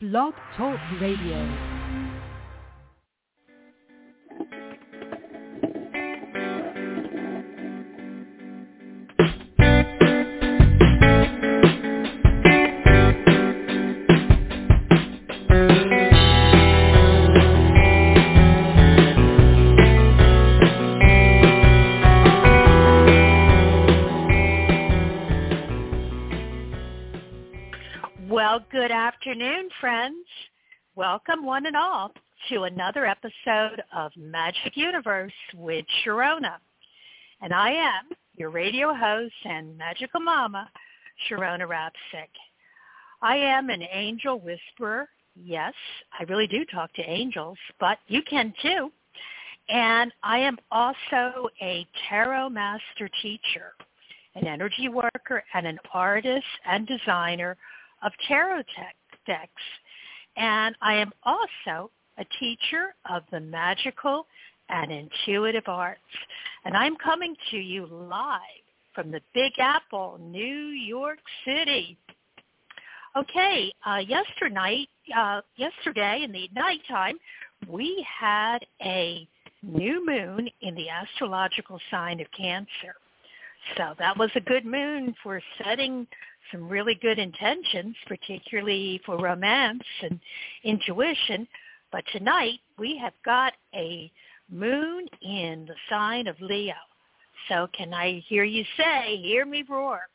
Blog Talk Radio. Friends. Welcome one and all to another episode of Magic Universe with Sharonah. And I am your radio host and magical mama, Sharonah Rapseik. I am an angel whisperer. Yes, I really do talk to angels, but you can too. And I am also a tarot master teacher, an energy worker, and an artist and designer of tarot tech decks. And I am also a teacher of the magical and intuitive arts. And I'm coming to you live from the Big Apple, New York City. Okay, uh, yesterday, uh, yesterday in the nighttime, we had a new moon in the astrological sign of Cancer. So that was a good moon for setting some really good intentions, particularly for romance and intuition. But tonight we have got a moon in the sign of Leo. So can I hear you say, hear me roar?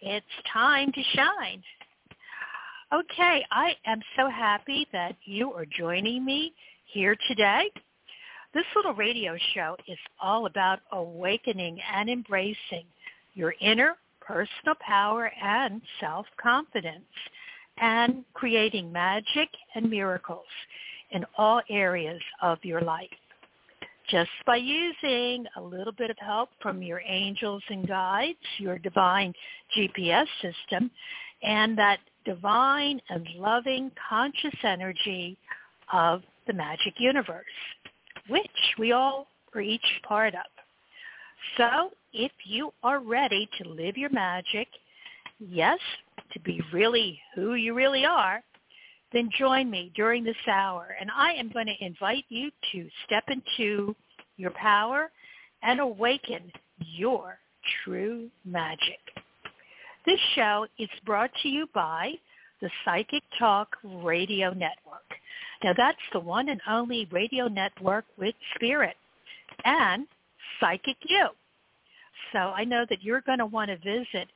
It's time to shine. Okay, I am so happy that you are joining me here today. This little radio show is all about awakening and embracing your inner personal power and self-confidence and creating magic and miracles in all areas of your life. Just by using a little bit of help from your angels and guides, your divine GPS system, and that divine and loving conscious energy of the magic universe, which we all are each part of. So if you are ready to live your magic, yes, to be really who you really are, then join me during this hour. And I am going to invite you to step into your power and awaken your true magic. This show is brought to you by the Psychic Talk Radio Network. Now that's the one and only radio network with spirit and Psychic You. So I know that you're going to want to visit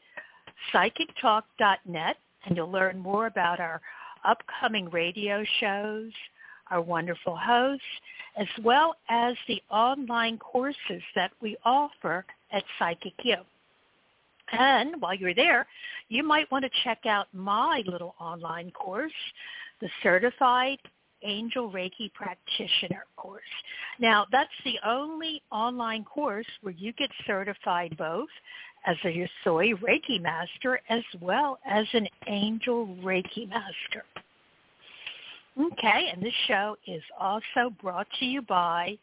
psychictalk.net and you'll learn more about our upcoming radio shows, our wonderful hosts, as well as the online courses that we offer at Psychic You. And while you're there, you might want to check out my little online course, the Certified Angel Reiki Practitioner course. Now, that's the only online course where you get certified both as a Usui Reiki Master as well as an Angel Reiki Master. Okay, and this show is also brought to you by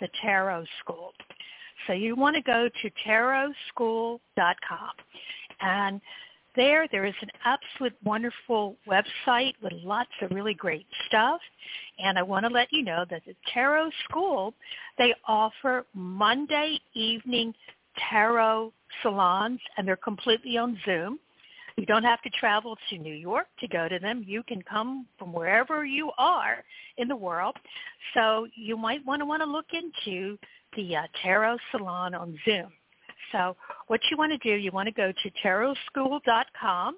the Tarot School. So you want to go to tarotschool.com and there, there is an absolute wonderful website with lots of really great stuff. And I want to let you know that the Tarot School, they offer Monday evening tarot salons, and they're completely on Zoom. You don't have to travel to New York to go to them. You can come from wherever you are in the world. So you might want to want to look into the uh, Tarot Salon on Zoom. So what you want to do, you want to go to tarotschool.com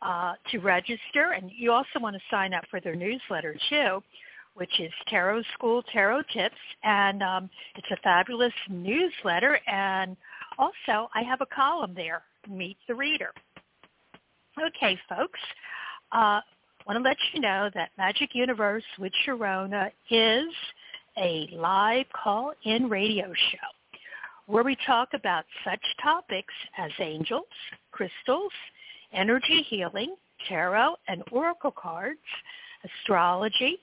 uh, to register, and you also want to sign up for their newsletter too, which is Tarot School Tarot Tips, and um, it's a fabulous newsletter. And also, I have a column there, Meet the Reader. Okay, folks. Uh, want to let you know that Magic Universe with Sharonah is a live call-in radio show where we talk about such topics as angels, crystals, energy healing, tarot and oracle cards, astrology,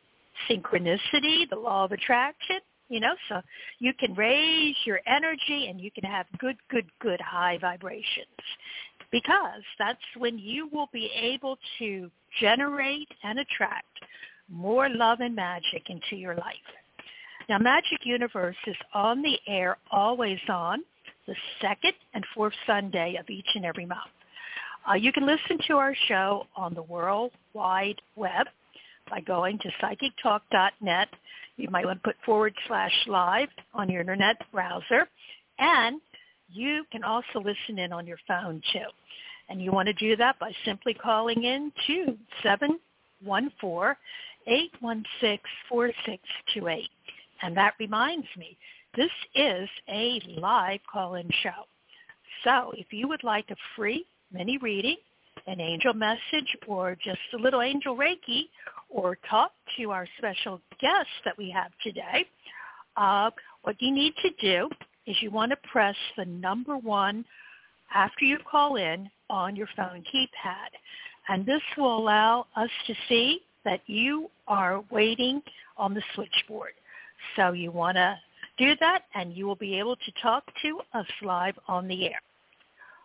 synchronicity, the law of attraction, you know, so you can raise your energy and you can have good, good, good high vibrations because that's when you will be able to generate and attract more love and magic into your life. Now, Magic Universe is on the air always on the second and fourth Sunday of each and every month. Uh, you can listen to our show on the World Wide Web by going to psychictalk.net. You might want to put forward slash live on your internet browser. And you can also listen in on your phone too. And you want to do that by simply calling in to 714-816-4628. And that reminds me, this is a live call-in show. So if you would like a free mini reading, an angel message, or just a little angel Reiki, or talk to our special guest that we have today, uh, what you need to do is you want to press the number one after you call in on your phone keypad. And this will allow us to see that you are waiting on the switchboard. So you want to do that and you will be able to talk to us live on the air.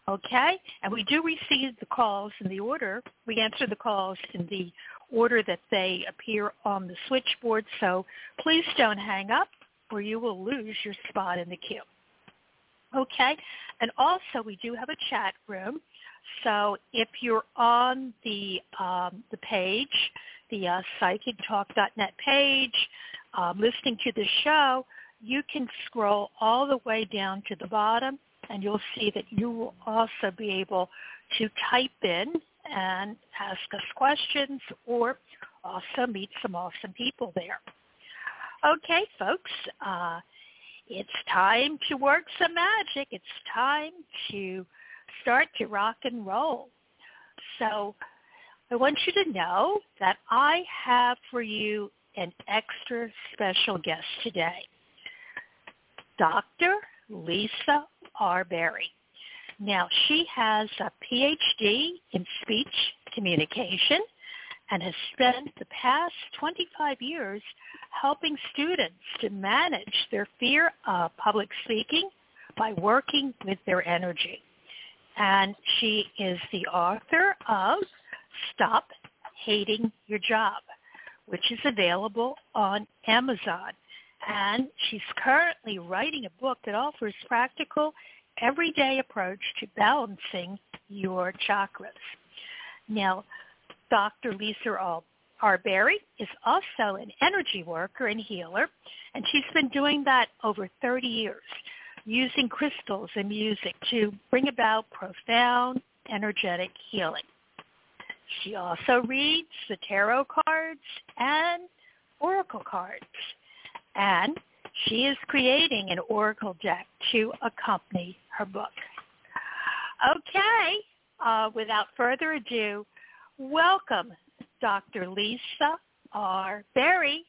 Okay? And we do receive the calls in the order. We answer the calls in the order that they appear on the switchboard. So please don't hang up or you will lose your spot in the queue. Okay? And also we do have a chat room. So if you're on the um, the page, the uh, psychictalk.net page, um, listening to the show, you can scroll all the way down to the bottom and you'll see that you will also be able to type in and ask us questions or also meet some awesome people there. Okay, folks, uh, it's time to work some magic. It's time to start to rock and roll. So I want you to know that I have for you an extra special guest today. Dr. Lisa R. Barry. Now, she has a PhD in speech communication and has spent the past 25 years helping students to manage their fear of public speaking by working with their energy. And she is the author of Stop Hating Your Job, which is available on Amazon. And she's currently writing a book that offers practical, everyday approach to balancing your chakras. Now, Dr. Lisa R. Is also an energy worker and healer, and she's been doing that over 30 years, using crystals and music to bring about profound energetic healing. She also reads the tarot cards and oracle cards and she is creating an oracle deck to accompany her book. Okay, uh, without further ado, welcome Dr. Lisa R. Barry.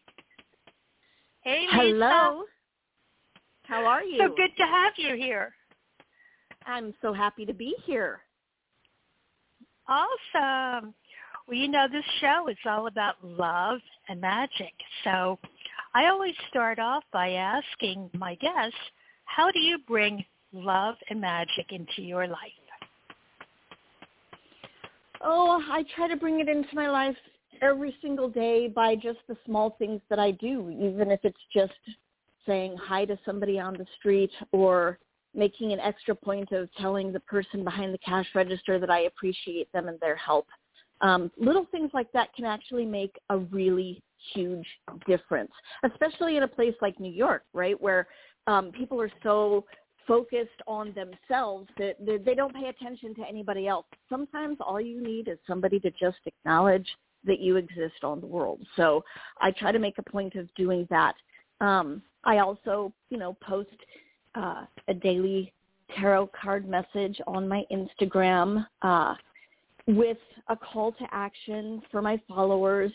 Hey, Lisa. Hello. How are you? So good to have you here. I'm so happy to be here. Awesome. Well, you know, this show is all about love and magic. So I always start off by asking my guests, how do you bring love and magic into your life? Oh, I try to bring it into my life every single day by just the small things that I do, even if it's just saying hi to somebody on the street or making an extra point of telling the person behind the cash register that I appreciate them and their help. Um, little things like that can actually make a really huge difference, especially in a place like New York, right, where um, people are so focused on themselves that they don't pay attention to anybody else. Sometimes all you need is somebody to just acknowledge that you exist on the world. So I try to make a point of doing that. Um, I also, you know, post uh, a daily tarot card message on my Instagram uh, with a call to action for my followers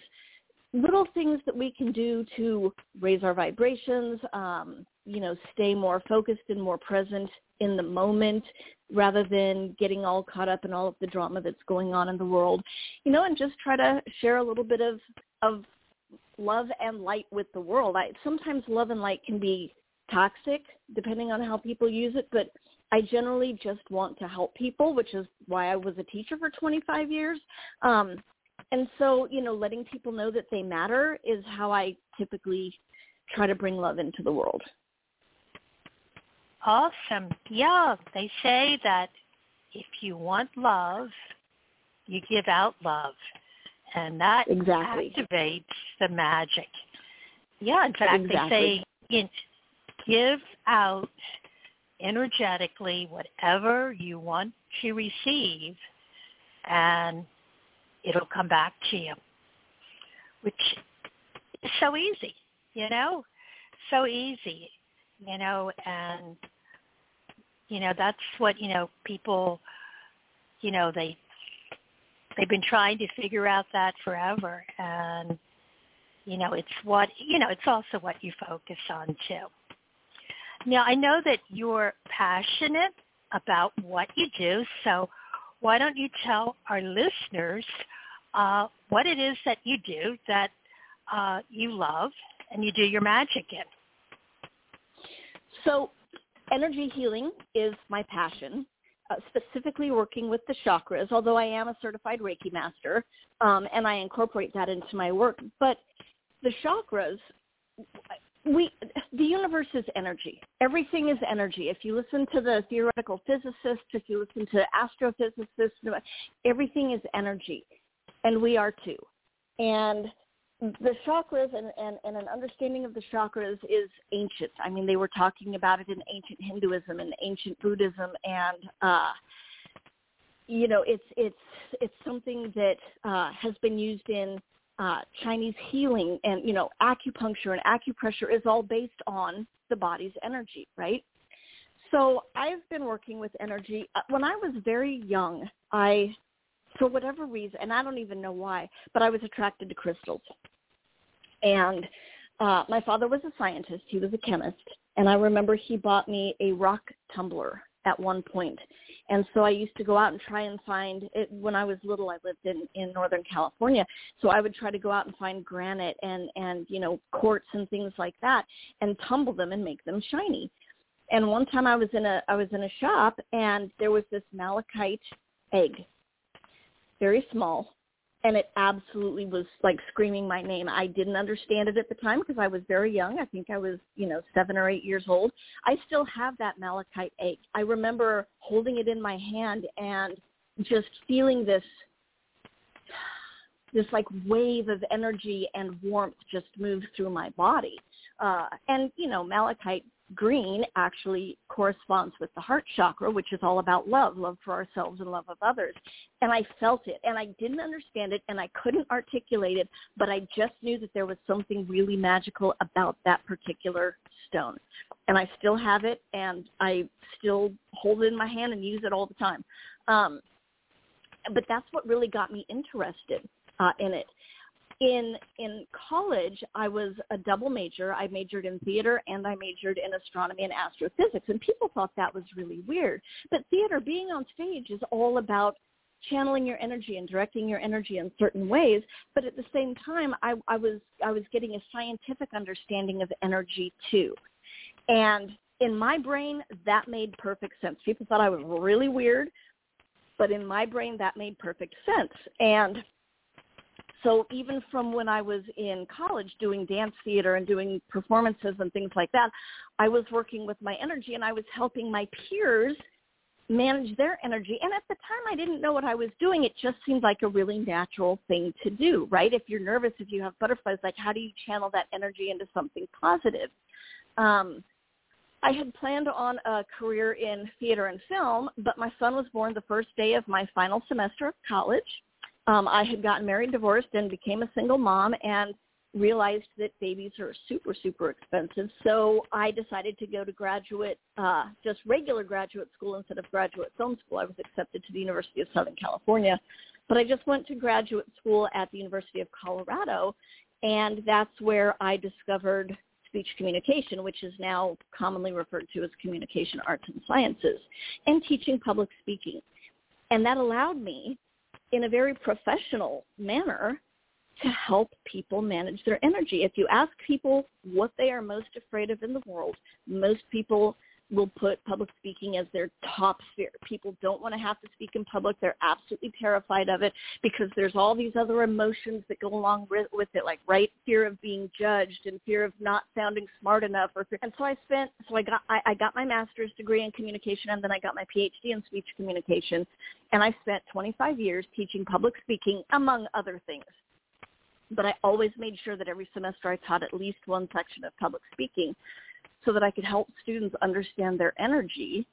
little things that we can do to raise our vibrations, um, you know, stay more focused and more present in the moment rather than getting all caught up in all of the drama that's going on in the world, you know, and just try to share a little bit of, of love and light with the world. I, sometimes love and light can be toxic depending on how people use it, but I generally just want to help people, which is why I was a teacher for 25 years. Um, and so, you know, letting people know that they matter is how I typically try to bring love into the world. Awesome. Yeah, they say that if you want love, you give out love. And that exactly. activates the magic. Yeah, in fact, exactly. they say give out energetically whatever you want to receive and it'll come back to you, which is so easy, you know, so easy, you know, and, you know, that's what, you know, people, you know, they, they've been trying to figure out that forever. And, you know, it's what, you know, it's also what you focus on too. Now, I know that you're passionate about what you do, so why don't you tell our listeners uh, what it is that you do that uh, you love and you do your magic in? So energy healing is my passion. Uh, specifically working with the chakras, although I am a certified Reiki master, um, and I incorporate that into my work. But the chakras, we the universe is energy. Everything is energy. If you listen to the theoretical physicists, if you listen to astrophysicists, everything is energy, and we are too. And the chakras and, and, and an understanding of the chakras is ancient. I mean, they were talking about it in ancient Hinduism and ancient Buddhism, and uh, you know, it's it's it's something that uh, has been used in uh, Chinese healing and, you know, acupuncture and acupressure is all based on the body's energy, right? So I've been working with energy. Uh, when I was very young, I, for whatever reason, and I don't even know why, but I was attracted to crystals. And uh, my father was a scientist. He was a chemist. And I remember he bought me a rock tumbler at one point and so I used to go out and try and find it. When I was little I lived in in northern California. So I would try to go out and find granite and and you know quartz and things like that and tumble them and make them shiny. And one time I was in a I was in a shop and there was this malachite egg very small and it absolutely was like screaming my name. I didn't understand it at the time because I was very young. I think I was, you know, seven or eight years old. I still have that malachite egg. I remember holding it in my hand and just feeling this this like wave of energy and warmth just move through my body. Uh, and you know, malachite green actually corresponds with the heart chakra, which is all about love, love for ourselves and love of others. And I felt it and I didn't understand it and I couldn't articulate it, but I just knew that there was something really magical about that particular stone. And I still have it and I still hold it in my hand and use it all the time. Um, but that's what really got me interested uh, in it in in college I was a double major. I majored in theater and I majored in astronomy and astrophysics and people thought that was really weird. But theater being on stage is all about channeling your energy and directing your energy in certain ways, but at the same time I, I was I was getting a scientific understanding of energy too. And in my brain that made perfect sense. People thought I was really weird, but in my brain that made perfect sense. And so even from when I was in college doing dance theater and doing performances and things like that, I was working with my energy and I was helping my peers manage their energy. And at the time I didn't know what I was doing. It just seemed like a really natural thing to do, right? If you're nervous, if you have butterflies, like how do you channel that energy into something positive? Um, I had planned on a career in theater and film, but my son was born the first day of my final semester of college um, I had gotten married, divorced, and became a single mom and realized that babies are super, super expensive. So I decided to go to graduate, uh, just regular graduate school instead of graduate film school. I was accepted to the University of Southern California. But I just went to graduate school at the University of Colorado, and that's where I discovered speech communication, which is now commonly referred to as communication arts and sciences, and teaching public speaking. And that allowed me in a very professional manner to help people manage their energy. If you ask people what they are most afraid of in the world, most people will put public speaking as their top fear. People don't want to have to speak in public. They're absolutely terrified of it because there's all these other emotions that go along with it, like right fear of being judged and fear of not sounding smart enough. Or and so I spent so I got I, I got my master's degree in communication and then I got my PhD in speech communication, and I spent 25 years teaching public speaking among other things but I always made sure that every semester I taught at least one section of public speaking so that I could help students understand their energy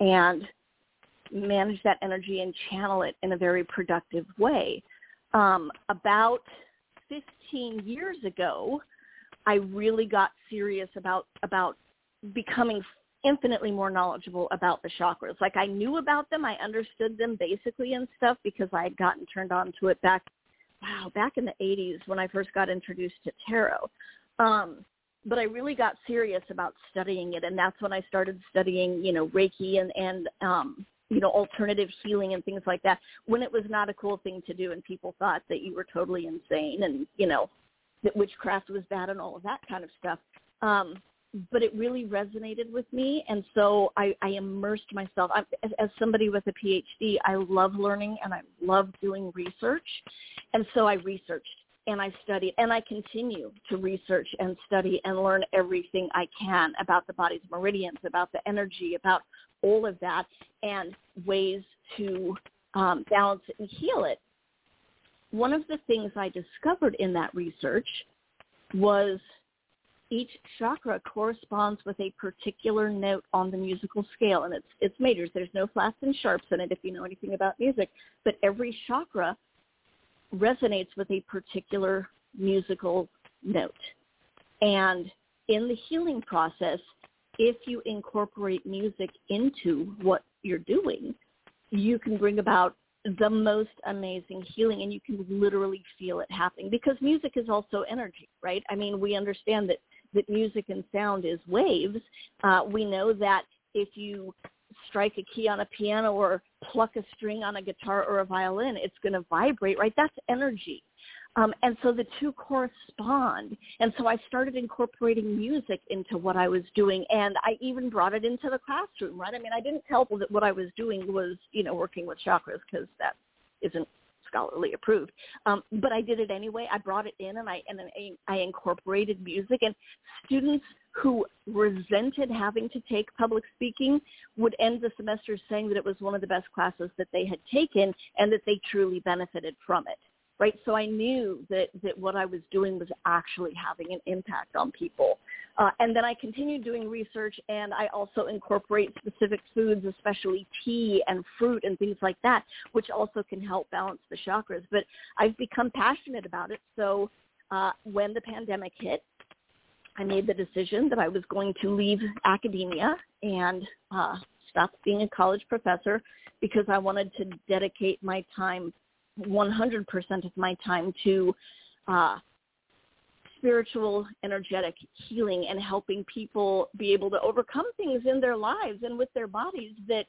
and manage that energy and channel it in a very productive way. Um, about 15 years ago, I really got serious about about becoming infinitely more knowledgeable about the chakras. Like I knew about them, I understood them basically and stuff because I had gotten turned on to it back wow, back in the 80s when I first got introduced to tarot. Um, but I really got serious about studying it, and that's when I started studying, you know, Reiki and and um, you know, alternative healing and things like that. When it was not a cool thing to do, and people thought that you were totally insane, and you know, that witchcraft was bad and all of that kind of stuff. Um, but it really resonated with me, and so I, I immersed myself. I, as, as somebody with a PhD, I love learning and I love doing research, and so I researched and I studied and I continue to research and study and learn everything I can about the body's meridians, about the energy, about all of that and ways to um, balance it and heal it. One of the things I discovered in that research was each chakra corresponds with a particular note on the musical scale and it's it's majors there's no flats and sharps in it if you know anything about music but every chakra resonates with a particular musical note. And in the healing process, if you incorporate music into what you're doing, you can bring about the most amazing healing and you can literally feel it happening because music is also energy, right? I mean, we understand that, that music and sound is waves. Uh, we know that if you strike a key on a piano or pluck a string on a guitar or a violin, it's going to vibrate, right? That's energy. Um, and so the two correspond. And so I started incorporating music into what I was doing, and I even brought it into the classroom, right? I mean, I didn't tell people that what I was doing was, you know, working with chakras because that isn't scholarly approved. Um, but I did it anyway. I brought it in and I and I, I incorporated music and students who resented having to take public speaking would end the semester saying that it was one of the best classes that they had taken and that they truly benefited from it right? So I knew that, that what I was doing was actually having an impact on people. Uh, and then I continued doing research and I also incorporate specific foods, especially tea and fruit and things like that, which also can help balance the chakras. But I've become passionate about it. So uh, when the pandemic hit, I made the decision that I was going to leave academia and uh, stop being a college professor because I wanted to dedicate my time 100% of my time to uh, spiritual, energetic healing and helping people be able to overcome things in their lives and with their bodies that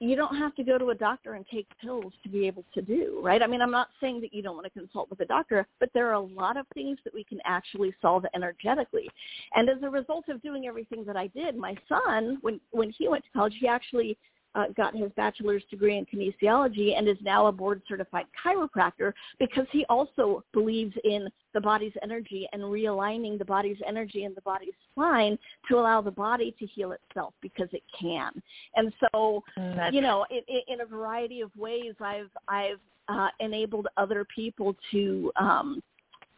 you don't have to go to a doctor and take pills to be able to do, right? I mean, I'm not saying that you don't want to consult with a doctor, but there are a lot of things that we can actually solve energetically. And as a result of doing everything that I did, my son, when when he went to college, he actually uh, got his bachelor's degree in kinesiology and is now a board certified chiropractor because he also believes in the body's energy and realigning the body's energy and the body's spine to allow the body to heal itself because it can. And so, mm, you know, in, in a variety of ways, I've I've uh, enabled other people to um,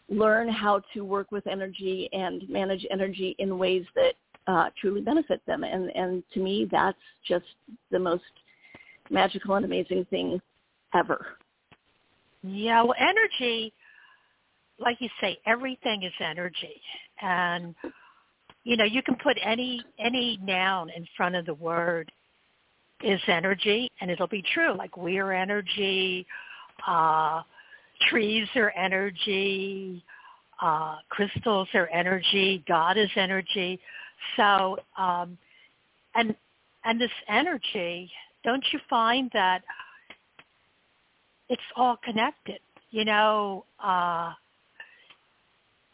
learn how to work with energy and manage energy in ways that uh, truly benefit them. And, and to me, that's just the most magical and amazing thing ever. Yeah, well, energy, like you say, everything is energy, and you know you can put any any noun in front of the word is energy, and it'll be true. Like we are energy, uh, trees are energy, uh, crystals are energy, God is energy. So, um, and and this energy, don't you find that it's all connected? You know, uh,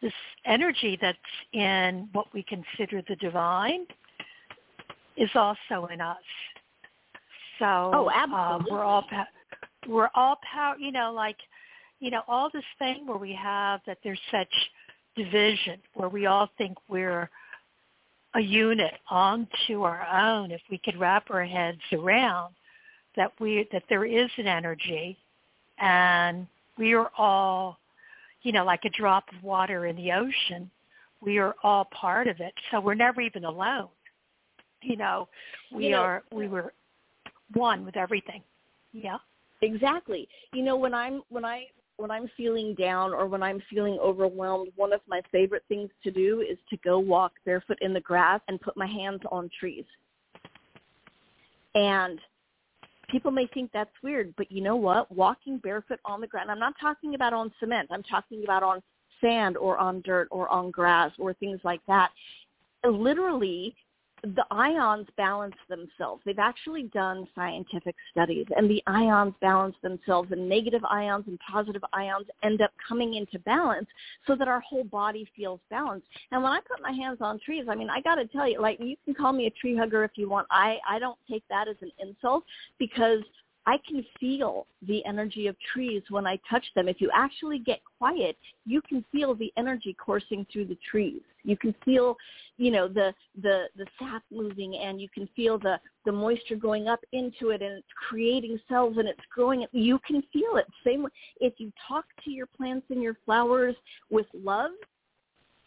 this energy that's in what we consider the divine is also in us. So oh, absolutely. Uh, we're all we're all power. You know, like you know, all this thing where we have that there's such division, where we all think we're a unit onto our own. If we could wrap our heads around that we that there is an energy, and we are all, you know, like a drop of water in the ocean. We are all part of it, so we're never even alone. You know, we you know, are we were one with everything. Yeah. Exactly. You know, when I'm when I when I'm feeling down or when I'm feeling overwhelmed, one of my favorite things to do is to go walk barefoot in the grass and put my hands on trees. And people may think that's weird, but you know what? Walking barefoot on the ground, I'm not talking about on cement. I'm talking about on sand or on dirt or on grass or things like that. Literally, the ions balance themselves. They've actually done scientific studies, and the ions balance themselves, and negative ions and positive ions end up coming into balance so that our whole body feels balanced. And when I put my hands on trees, I mean, I got to tell you, like, you can call me a tree hugger if you want. I, I don't take that as an insult because – I can feel the energy of trees when I touch them. If you actually get quiet, you can feel the energy coursing through the trees. You can feel, you know, the the the sap moving, and you can feel the the moisture going up into it, and it's creating cells, and it's growing. You can feel it. Same if you talk to your plants and your flowers with love,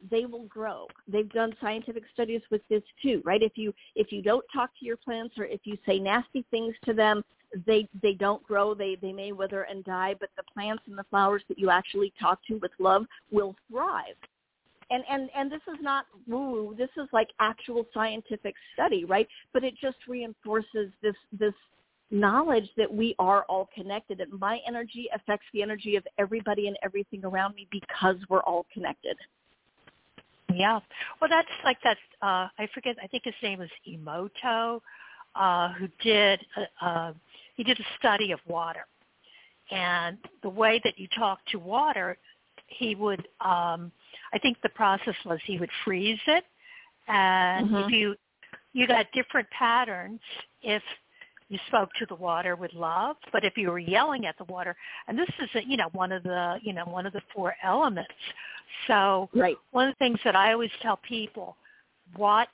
they will grow. They've done scientific studies with this too, right? If you if you don't talk to your plants or if you say nasty things to them, they they don't grow. They they may wither and die, but the plants and the flowers that you actually talk to with love will thrive. And and and this is not woo. This is like actual scientific study, right? But it just reinforces this this knowledge that we are all connected. That my energy affects the energy of everybody and everything around me because we're all connected. Yeah. Well, that's like that. Uh, I forget. I think his name was Emoto, uh, who did uh, uh, he did a study of water, and the way that you talk to water, he would. Um, I think the process was he would freeze it, and mm-hmm. if you you got different patterns if you spoke to the water with love, but if you were yelling at the water, and this is a, you know one of the you know one of the four elements. So right. one of the things that I always tell people, watch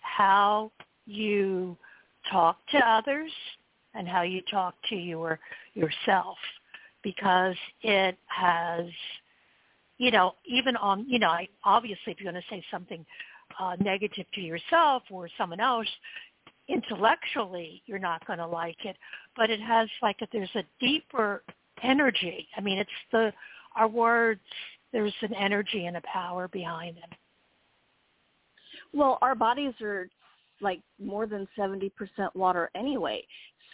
how you talk to others and how you talk to your yourself because it has you know even on you know I, obviously if you're going to say something uh, negative to yourself or someone else intellectually you're not going to like it but it has like a, there's a deeper energy i mean it's the our words there's an energy and a power behind them well our bodies are like more than 70% water anyway.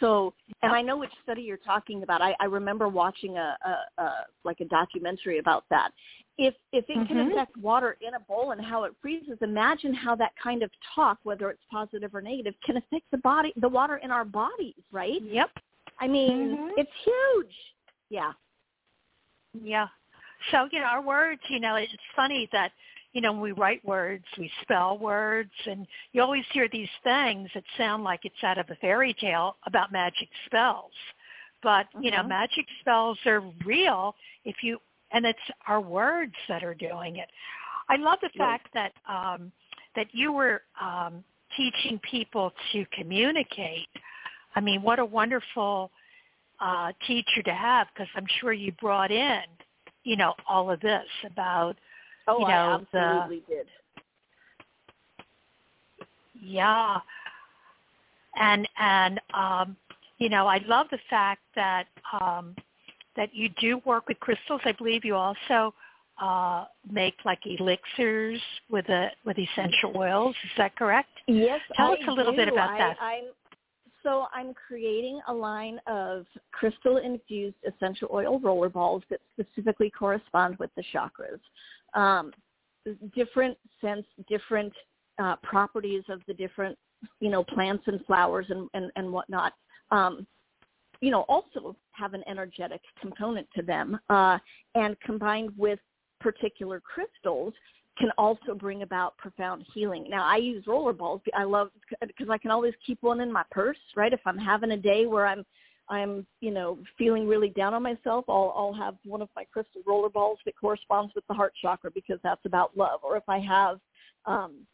So, and I know which study you're talking about. I, I remember watching a, a, a like a documentary about that. If if it mm-hmm. can affect water in a bowl and how it freezes, imagine how that kind of talk, whether it's positive or negative, can affect the body, the water in our bodies, right? Yep. I mean, mm-hmm. it's huge. Yeah. Yeah. So you know, our words. You know, it's funny that you know, when we write words, we spell words, and you always hear these things that sound like it's out of a fairy tale about magic spells. But, you know, mm-hmm. magic spells are real if you, and it's our words that are doing it. I love the fact that, um, that you were um, teaching people to communicate. I mean, what a wonderful uh, teacher to have because I'm sure you brought in, you know, all of this about – Oh, you know, I absolutely the, did. Yeah. And and um you know, I love the fact that um that you do work with crystals. I believe you also uh make like elixirs with a with essential oils. Is that correct? Yes. Tell I us a little do. bit about I, that. I'm so I'm creating a line of crystal infused essential oil roller balls that specifically correspond with the chakras um, different sense, different uh, properties of the different, you know, plants and flowers and, and, and whatnot, um, you know, also have an energetic component to them. Uh, and combined with particular crystals, can also bring about profound healing. Now, I use rollerballs. I love because I can always keep one in my purse, right? If I'm having a day where I'm I'm, you know, feeling really down on myself, I'll I'll have one of my crystal rollerballs that corresponds with the heart chakra because that's about love. Or if I have um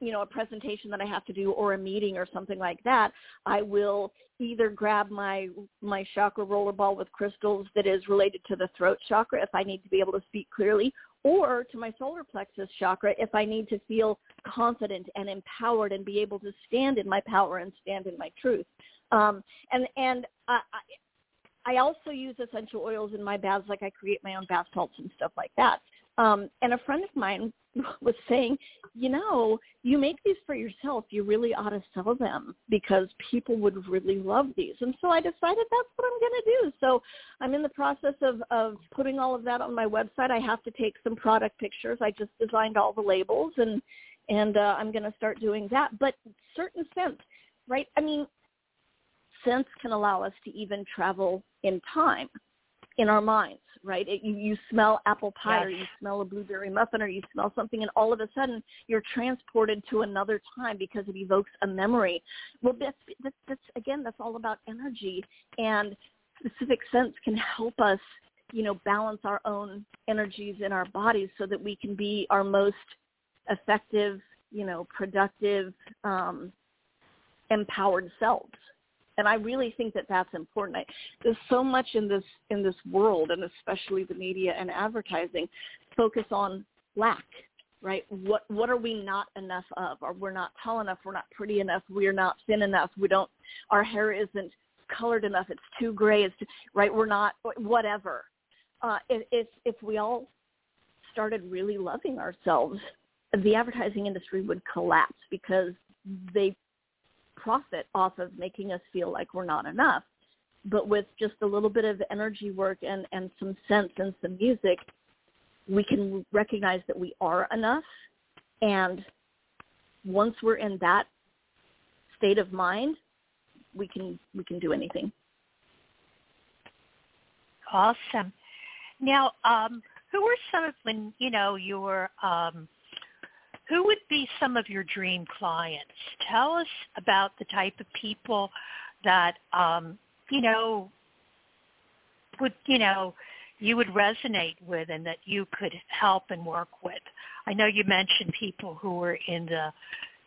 you know, a presentation that I have to do or a meeting or something like that, I will either grab my my chakra rollerball with crystals that is related to the throat chakra if I need to be able to speak clearly, or to my solar plexus chakra if I need to feel confident and empowered and be able to stand in my power and stand in my truth. Um, and and I, I also use essential oils in my baths, like I create my own bath salts and stuff like that. Um, and a friend of mine was saying, you know, you make these for yourself. You really ought to sell them because people would really love these. And so I decided that's what I'm going to do. So I'm in the process of, of putting all of that on my website. I have to take some product pictures. I just designed all the labels and, and uh, I'm going to start doing that. But certain scents, right? I mean, scents can allow us to even travel in time in our minds, right? It, you, you smell apple pie yes. or you smell a blueberry muffin or you smell something and all of a sudden you're transported to another time because it evokes a memory. Well, that's, that's, that's again, that's all about energy and specific scents can help us, you know, balance our own energies in our bodies so that we can be our most effective, you know, productive, um, empowered selves and I really think that that's important. I, there's so much in this in this world, and especially the media and advertising, focus on lack, right? What what are we not enough of? Or we're not tall enough. We're not pretty enough. We're not thin enough. We don't. Our hair isn't colored enough. It's too gray. It's too, right. We're not whatever. Uh, if if we all started really loving ourselves, the advertising industry would collapse because they profit off of making us feel like we're not enough. But with just a little bit of energy work and, and some sense and some music, we can recognize that we are enough. And once we're in that state of mind, we can we can do anything. Awesome. Now, um, who were some of when you know you were um, who would be some of your dream clients? Tell us about the type of people that um, you know would you know you would resonate with and that you could help and work with. I know you mentioned people who were in the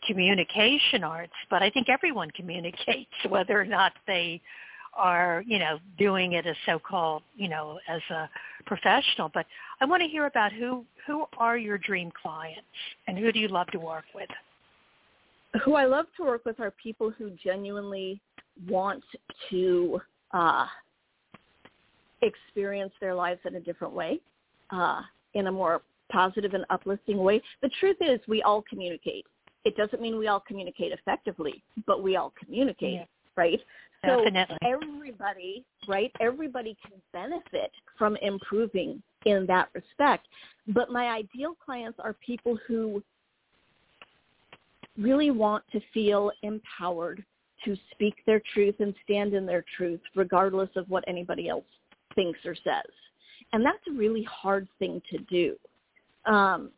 communication arts, but I think everyone communicates whether or not they are, you know, doing it as so-called, you know, as a professional. But I want to hear about who who are your dream clients and who do you love to work with? Who I love to work with are people who genuinely want to uh, experience their lives in a different way, uh, in a more positive and uplifting way. The truth is, we all communicate. It doesn't mean we all communicate effectively, but we all communicate, yeah. right? So Definitely. everybody, right? Everybody can benefit from improving in that respect. But my ideal clients are people who really want to feel empowered to speak their truth and stand in their truth regardless of what anybody else thinks or says. And that's a really hard thing to do. Um,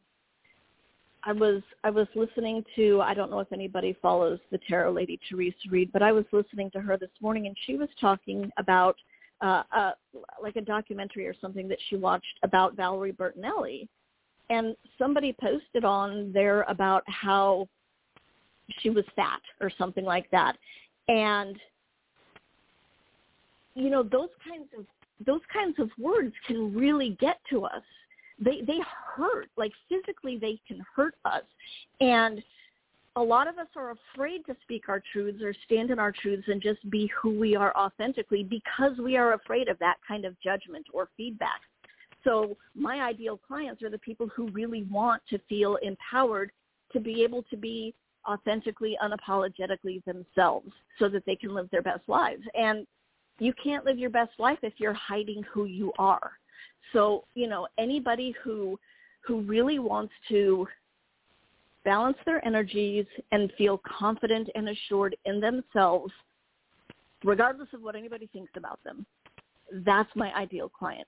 I was I was listening to I don't know if anybody follows the tarot lady Theresa Reed, but I was listening to her this morning and she was talking about uh, uh, like a documentary or something that she watched about Valerie Bertinelli, and somebody posted on there about how she was fat or something like that, and you know those kinds of those kinds of words can really get to us they they hurt. Like physically they can hurt us. And a lot of us are afraid to speak our truths or stand in our truths and just be who we are authentically because we are afraid of that kind of judgment or feedback. So my ideal clients are the people who really want to feel empowered to be able to be authentically unapologetically themselves so that they can live their best lives. And you can't live your best life if you're hiding who you are so, you know, anybody who who really wants to balance their energies and feel confident and assured in themselves, regardless of what anybody thinks about them, that's my ideal client.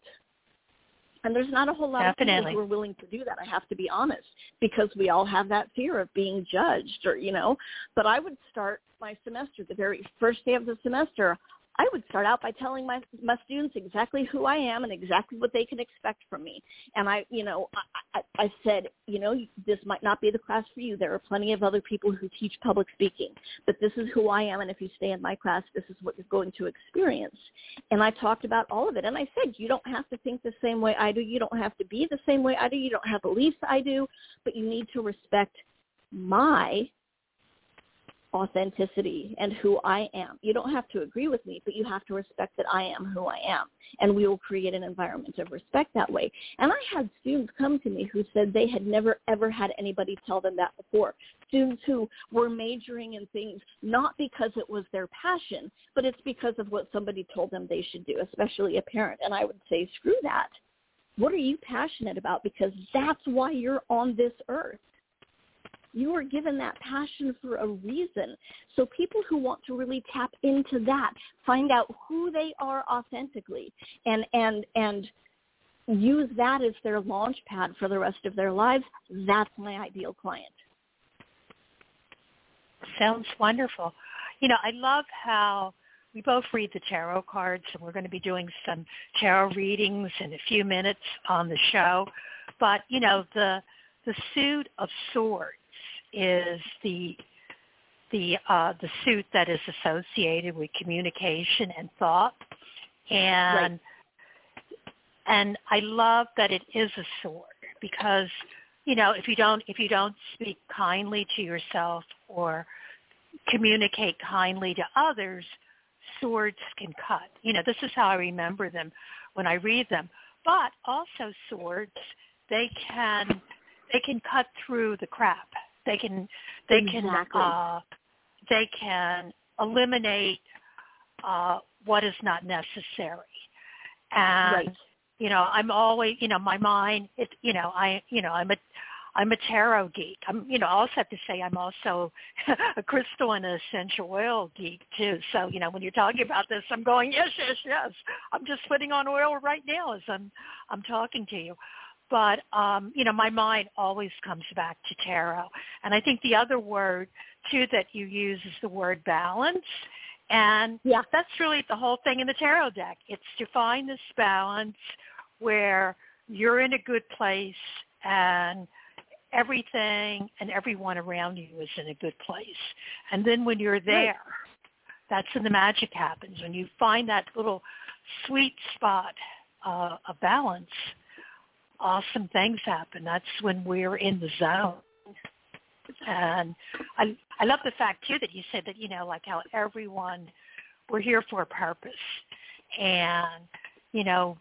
And there's not a whole lot Definitely. of people who are willing to do that. I have to be honest, because we all have that fear of being judged, or you know. But I would start my semester the very first day of the semester. I would start out by telling my my students exactly who I am and exactly what they can expect from me. And I, you know, I, I, I said, you know, this might not be the class for you. There are plenty of other people who teach public speaking, but this is who I am. And if you stay in my class, this is what you're going to experience. And I talked about all of it. And I said, you don't have to think the same way I do. You don't have to be the same way I do. You don't have beliefs I do, but you need to respect my authenticity and who I am. You don't have to agree with me, but you have to respect that I am who I am. And we will create an environment of respect that way. And I had students come to me who said they had never, ever had anybody tell them that before. Students who were majoring in things not because it was their passion, but it's because of what somebody told them they should do, especially a parent. And I would say, screw that. What are you passionate about? Because that's why you're on this earth. You were given that passion for a reason. So people who want to really tap into that, find out who they are authentically and and and use that as their launch pad for the rest of their lives, that's my ideal client. Sounds wonderful. You know, I love how we both read the tarot cards and we're going to be doing some tarot readings in a few minutes on the show. But, you know, the the suit of swords is the the uh, the suit that is associated with communication and thought, and Right. and I love that it is a sword because you know if you don't if you don't speak kindly to yourself or communicate kindly to others, swords can cut. You know this is how I remember them when I read them. But also swords, they can they can cut through the crap. They can they can Exactly. uh, they can eliminate uh, what is not necessary. And Right. you know, I'm always you know my mind. It you know I you know I'm a I'm a tarot geek. I'm you know I also have to say I'm also a crystal and an essential oil geek too. So you know when you're talking about this, I'm going yes yes yes. I'm just putting on oil right now as I'm I'm talking to you but um, you know, my mind always comes back to tarot. And I think the other word too that you use is the word balance. And Yeah. that's really the whole thing in the tarot deck. It's to find this balance where you're in a good place and everything and everyone around you is in a good place. And then when you're there, that's when the magic happens. When you find that little sweet spot uh, of balance, awesome things happen. That's when we're in the zone. And I I love the fact too that you said that you know like how everyone we're here for a purpose, and you know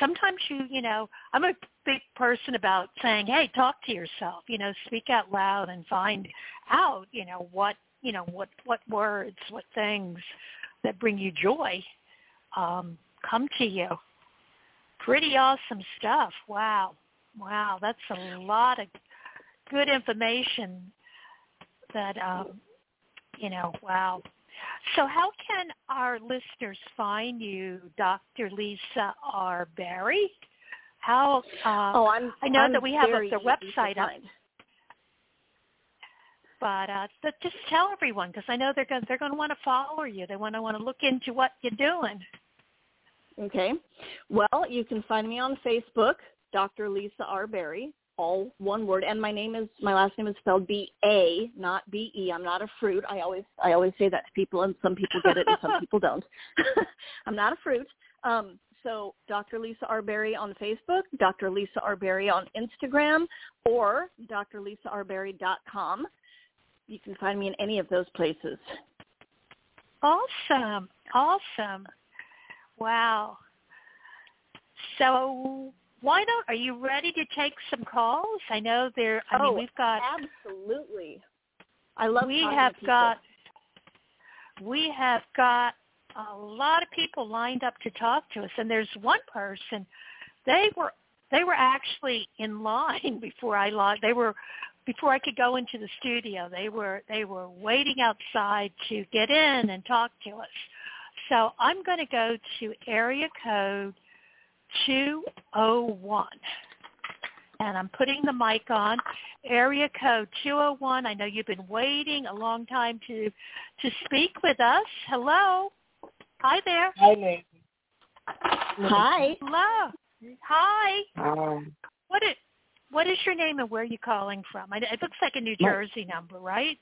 sometimes you you know I'm a big person about saying hey talk to yourself you know speak out loud and find out you know what you know what what words what things that bring you joy um, come to you pretty awesome stuff. Wow. Wow, that's a lot of good information that um you know, wow. So how can our listeners find you, Dr. Lisa R. Barry? How uh, Oh, I'm. I know I'm that we have a- the website up. but uh but just tell everyone because I know they're going they're going to want to follow you. They want to want to look into what you're doing. Okay. Well, you can find me on Facebook, Dr. Lisa R. Barry, all one word. And my name is my last name is spelled B A, not B E. I'm not a fruit. I always I always say that to people, and some people get it and some people don't. I'm not a fruit. Um, so Dr. Lisa R. Barry on Facebook, Dr. Lisa R. Barry on Instagram, or drlisarbarry.com. You can find me in any of those places. Awesome. Awesome. Wow. So why don't are you ready to take some calls? I know there I Oh, mean we've got Absolutely. I love we have got we have got a lot of people lined up to talk to us and there's one person they were they were actually in line before I logged they were before I could go into the studio they were they were waiting outside to get in and talk to us so I'm going to go to area code 201. And I'm putting the mic on. Area code 201. I know you've been waiting a long time to to speak with us. Hello. Hi there. Hi, Nancy. Hi. Hello. Hi. Um, What is what is your name and where are you calling from? I, it looks like a New Jersey number, right?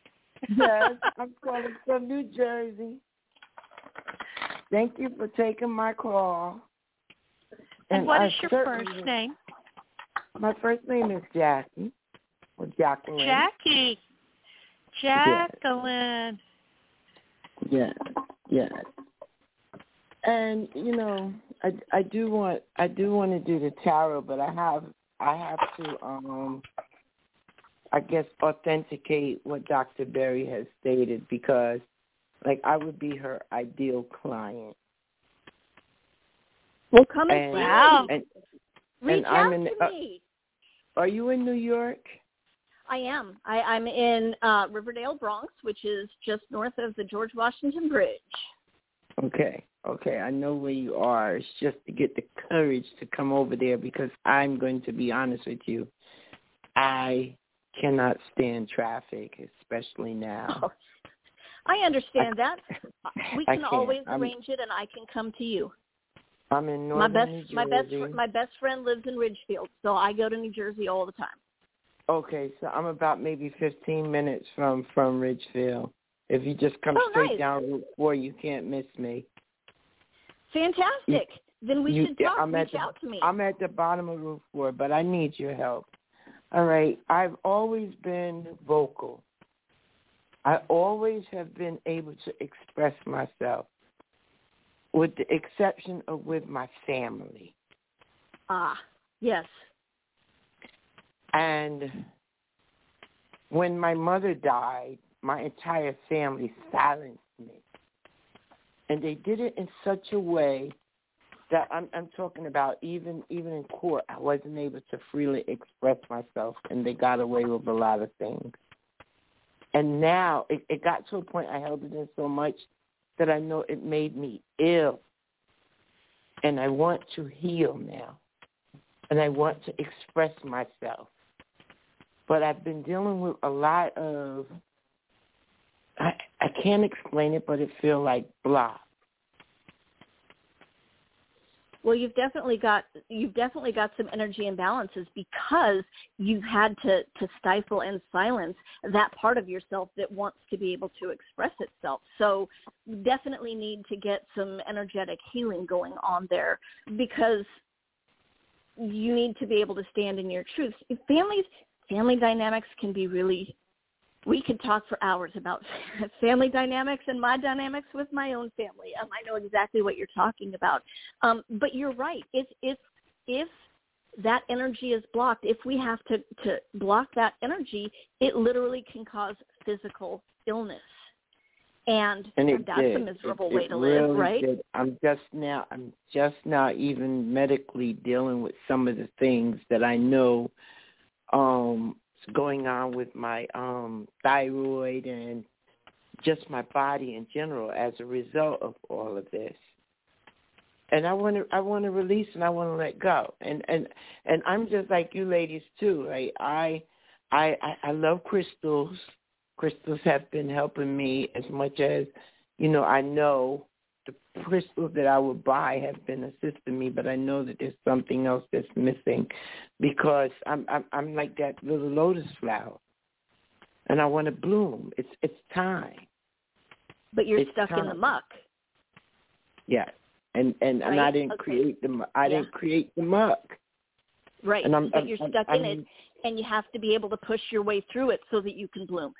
yes, I'm calling from New Jersey. Thank you for taking my call. and what I is your first name? My first name is Jackie, or Jacqueline. Jackie. Jacqueline. Yes, yes. And you know, I I do want I do want to do the tarot, but I have I have to um I guess authenticate what Dr. Barry has stated because like I would be her ideal client. Well, come and And, see Wow. me. and Reach and I'm out in- to uh, me. are you in New York? I am. I, I'm in uh, Riverdale, Bronx, which is just north of the George Washington Bridge. Okay, okay, I know where you are. It's just to get the courage to come over there because I'm going to be honest with you. I cannot stand traffic, especially now. I understand that. We can can't. always I'm- arrange it, and I can come to you. I'm in my best, New Jersey. my best, my best friend lives in Ridgefield, so I go to New Jersey all the time. okay, so I'm about maybe 15 minutes from from Ridgefield. If you just come Oh, straight nice. down Route Four, you can't miss me. Fantastic. then we You- should talk. I'm Reach the- out to me. I'm at the bottom of Route Four, but I need your help. All right, I've always been vocal. I always have been able to express myself, with the exception of with my family. ah, yes. And when my mother died, my entire family silenced me. And they did it in such a way that I'm I'm talking about even even in court I wasn't able to freely express myself and they got away with a lot of things. And now it, it got to a point I held it in so much that I know it made me ill. And I want to heal now. And I want to express myself but I've been dealing with a lot of I I can't explain it, but it feel like block. Well, you've definitely got you've definitely got some energy imbalances because you've had to to stifle and silence that part of yourself that wants to be able to express itself. So, definitely need to get some energetic healing going on there because you need to be able to stand in your truth. Families family dynamics can be really we could talk for hours about family dynamics and my dynamics with my own family. Um, I know exactly what you're talking about. Um, but you're right. If if if that energy is blocked, if we have to to block that energy, it literally can cause physical illness. And, And it that's did. a miserable It- way it to live, right? did. I'm just now I'm just now even medically dealing with some of the things that I know um going on with my um thyroid and just my body in general as a result of all of this. And I want to I want to release and I want to let go. And and and I'm just like you ladies too, right? I I I, I love crystals. Crystals have been helping me as much as you know, I know the crystals that I would buy have been assisting me, but I know that there's something else that's missing because I'm I'm I'm like that little lotus flower. And I want to bloom. It's it's time. But you're it's stuck in the muck. Yeah. And and, and I didn't Okay. create the I Yeah. didn't create the muck. Right. And I'm, but I'm- you're I'm- stuck in it and you have to be able to push your way through it so that you can bloom.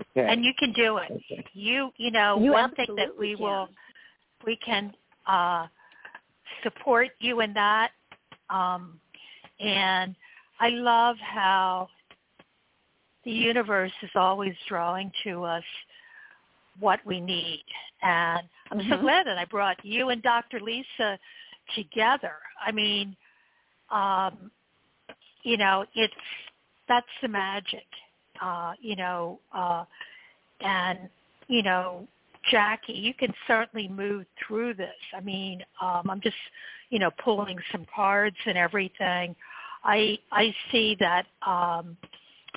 Okay. And you can do it. Okay. You you know You one thing that we can. will we can uh, support you in that. Um, and I love how the universe is always drawing to us what we need. And I'm so Mhm. glad that I brought you and Dr. Lisa together. I mean, um, you know, it's that's the magic. Uh, you know, uh, and you know, Jackie, you can certainly move through this. I mean, um, I'm just, you know, pulling some cards and everything. I I see that um,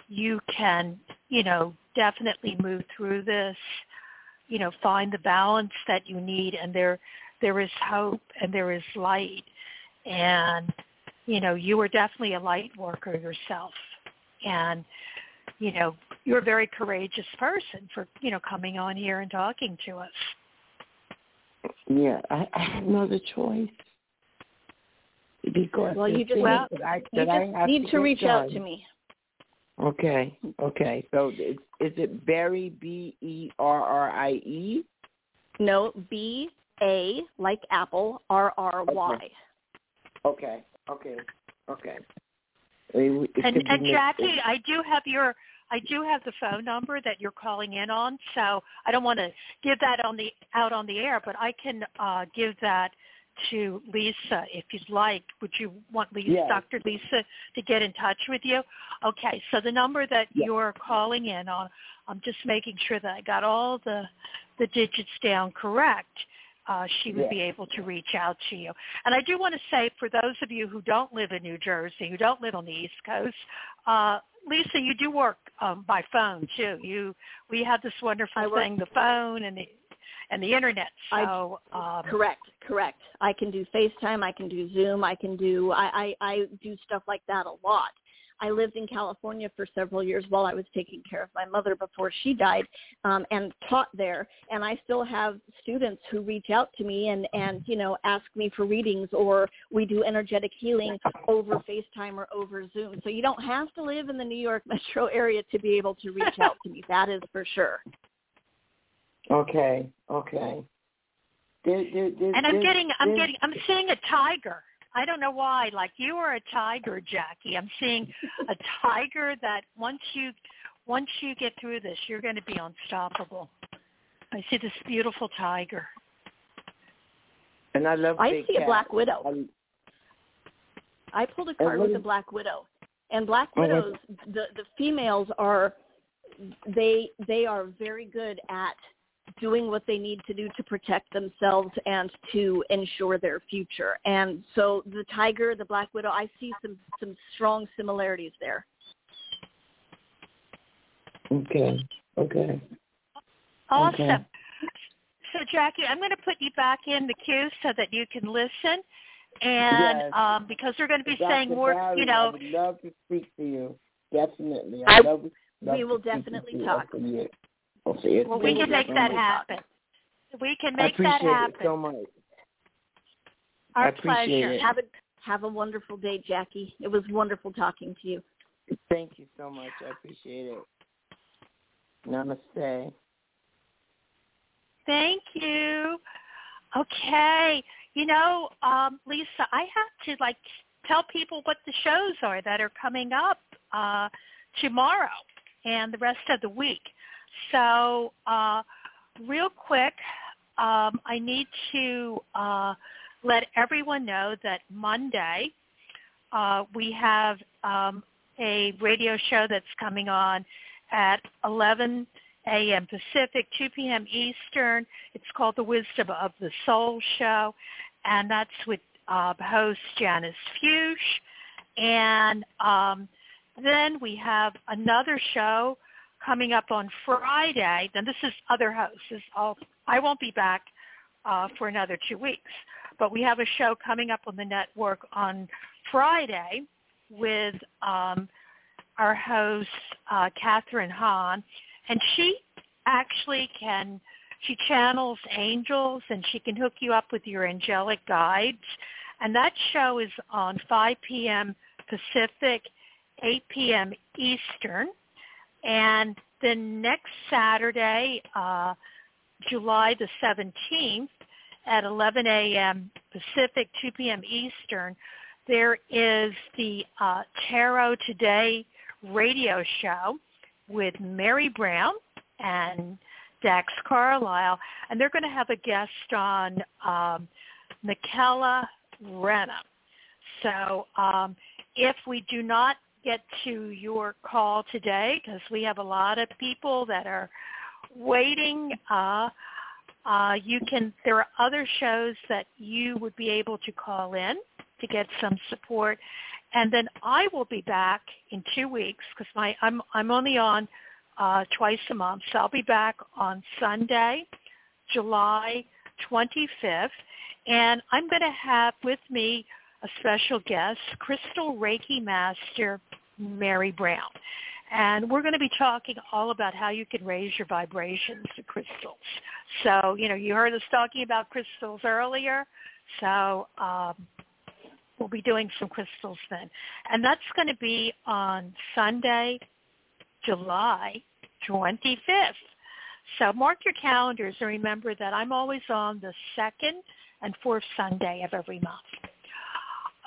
you can, you know, definitely move through this. You know, find the balance that you need, and there there is hope and there is light, and you know, you are definitely a light worker yourself, and you know, you're a very courageous person for, you know, coming on here and talking to us. Yeah, I, I have no other choice. Because well, you just, well, that I, you just I have need to, to reach done. out to me. Okay, okay. So is, is it Berry B E R R I E? No, B A like apple, R R Y. Okay, okay, okay. And, and Jackie. I do have your I do have the phone number that you're calling in on, so I don't want to give that on the out on the air, but I can uh, give that to Lisa if you'd like. Would you want Lisa, Yes. Dr. Lisa to get in touch with you? Okay, so the number that Yes. you're calling in on, I'm just making sure that I got all the the digits down correct. Uh, she would Yes. be able to reach out to you. And I do want to say, for those of you who don't live in New Jersey, who don't live on the East Coast, uh, Lisa, you do work um, by phone too. You, we have this wonderful work- thing, the phone and the and the internet. I- So um, Correct, correct. I can do FaceTime. I can do Zoom. I can do. I, I I do stuff like that a lot. I lived in California for several years while I was taking care of my mother before she died, um, and taught there. And I still have students who reach out to me and and you know ask me for readings, or we do energetic healing over FaceTime or over Zoom. So you don't have to live in the New York metro area to be able to reach out to me. That is for sure. Okay, okay. There, there, there, and I'm there- getting I'm there- getting I'm seeing a tiger. I don't know why. Like you are a tiger, Jackie. I'm seeing a tiger that once you once you get through this, you're going to be unstoppable. I see this beautiful tiger. And I love I big see a black widow. I- I pulled a card with a black widow, and black Oh, widows, the the females are, they they are very good at doing what they need to do to protect themselves and to ensure their future. And so the tiger, the black widow, I see some some strong similarities there. Okay, okay. Awesome. Okay. So Jackie, I'm going to put you back in the queue so that you can listen, and Yes. um, because we're going to be Dr. saying more, Barry, you know, I would love to speak to you. Definitely. I- I'd love, love we to will speak to definitely you talk. After you. Okay, it's well, we we can make that definitely talk. happen. We can make that appreciate happen. it so much. Our I appreciate pleasure. it. Have a have a wonderful day, Jackie. It was wonderful talking to you. Thank you so much. I appreciate it. Namaste. Thank you. Okay. You know, um, Lisa, I have to like tell people what the shows are that are coming up uh, tomorrow and the rest of the week. So, uh, real quick, um, I need to uh, let everyone know that Monday uh, we have um, a radio show that's coming on at 11 a.m. Pacific, 2 p.m. Eastern. It's called The Wisdom of the Soul Show, and that's with uh, host Janice Fuchs. And um, then we have another show coming up on Friday. Then this is other hosts. Is I won't be back uh, for another two weeks, but we have a show coming up on the network on Friday with um, our host uh, Catherine Hahn, and she actually can she channels angels and she can hook you up with your angelic guides. And that show is on 5 p.m. Pacific, 8 p.m. Eastern. And then next Saturday, uh, July the 17th at 11 a.m. Pacific, 2 p.m. Eastern, there is the uh, Tarot Today radio show with Mary Brown and Dax Carlisle, and they're going to have a guest on um, Michaela Renna. So um, if we do not get to your call today, because we have a lot of people that are waiting, uh, Uh, you can. There are other shows that you would be able to call in to get some support, and then I will be back in two weeks because my I'm I'm only on uh, twice a month, so I'll be back on Sunday, July 25th, and I'm going to have with me a special guest, Crystal Reiki Master Mary Brown. And we're going to be talking all about how you can raise your vibrations to crystals. So, you know, you heard us talking about crystals earlier. So um, we'll be doing some crystals then. And that's going to be on Sunday, July 25th. So mark your calendars and remember that I'm always on the second and fourth Sunday of every month.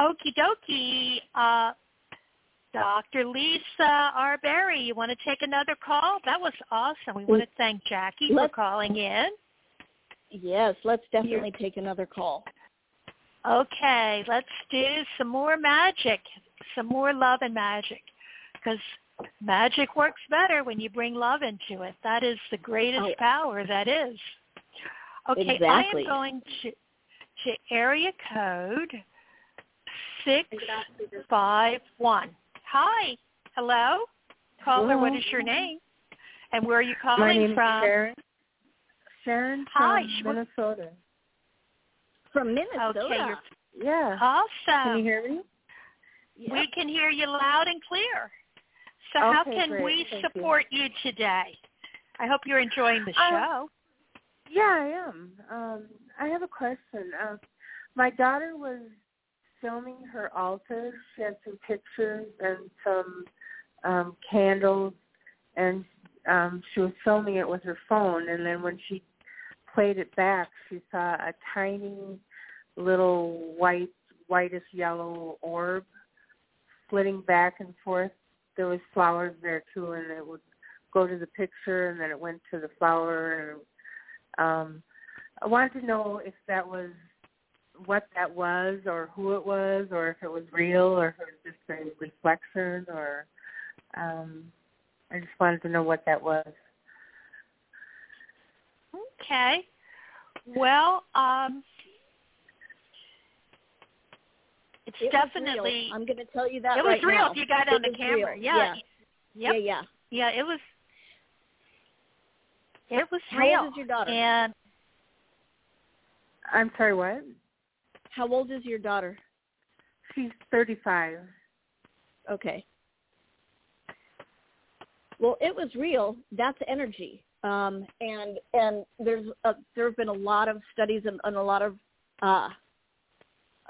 Okie dokie. Uh, Dr. Lisa R. Barry, you want to take another call? That was awesome. We want to thank Jackie let's, for calling in. Yes, let's definitely You're, take another call. Okay, let's do some more magic, some more love and magic, because magic works better when you bring love into it. That is the greatest oh. power that is. Okay, exactly. I am going to to area code six five one. Hi. Hello. Caller, Hello. what is your name? And where are you calling My name from? Is Sharon. Sharon from Hi. Minnesota. From Minnesota. Okay, yeah. Awesome. Can you hear me? Yep. We can hear you loud and clear. So okay, how can great. we Thank support you. you. today? I hope you're enjoying the uh, show. Yeah, I am. Um, I have a question. Uh, my daughter was filming her altar. She had some pictures and some um, candles, and um, she was filming it with her phone. And then when she played it back, she saw a tiny little white, whitish yellow orb flitting back and forth. There was flowers there too, and it would go to the picture, and then it went to the flower. And um, I wanted to know if that was what that was or who it was or if it was real or if it was just a reflection or um I just wanted to know what that was. Okay. Well, um it's it definitely I'm going to tell you that It was real now. if you got it on the camera. Real. Yeah. Yeah. Yep. yeah. Yeah, it was it was How real. old is your daughter? And I'm sorry, what? How old is your daughter? She's 35. Okay. Well, it was real. That's energy. Um, and and there's a, there have been a lot of studies and, and a lot of uh,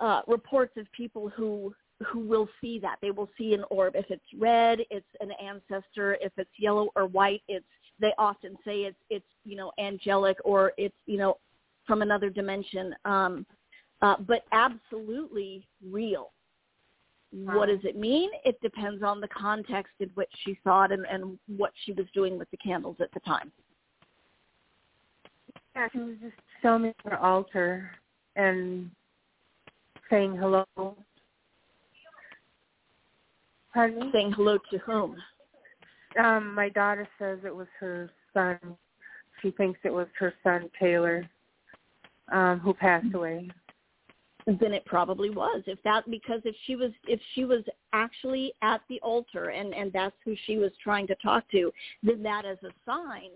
uh, reports of people who who will see that. They will see an orb. If it's red, it's an ancestor. If it's yellow or white, it's they often say it's it's you know angelic or it's you know from another dimension. Um, uh, but absolutely real. What does it mean? It depends on the context in which she saw it and, and what she was doing with the candles at the time. Yeah, she was just filming her altar and saying hello. Pardon me? Saying hello to whom? Um, my daughter says it was her son. She thinks it was her son Taylor, um, who passed away then it probably was. If that because if she was if she was actually at the altar and and that's who she was trying to talk to then that is a sign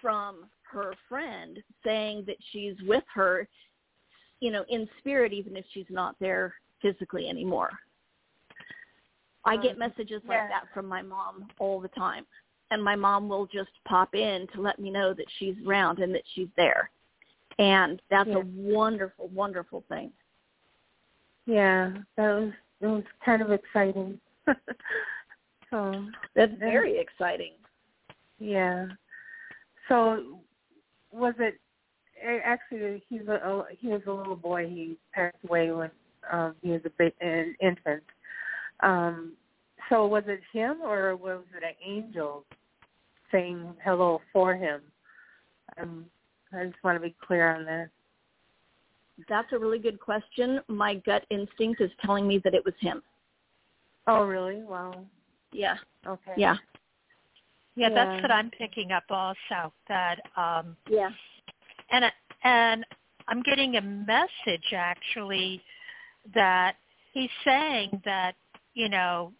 from her friend saying that she's with her you know in spirit even if she's not there physically anymore. I get um, messages like yeah. that from my mom all the time. And my mom will just pop in to let me know that she's around and that she's there. And that's yeah. a wonderful wonderful thing yeah, that was it was kind of exciting. so that's very exciting. Yeah. So was it actually he's a he was a little boy. He passed away when um he was a bit an infant. Um so was it him or was it an angel saying hello for him? Um I just want to be clear on that. That's a really good question. My gut instinct is telling me that it was him. Oh, really? Wow. Yeah. Okay. Yeah. Yeah, that's what I'm picking up also. That um yeah, and and I'm getting a message actually that he's saying that you know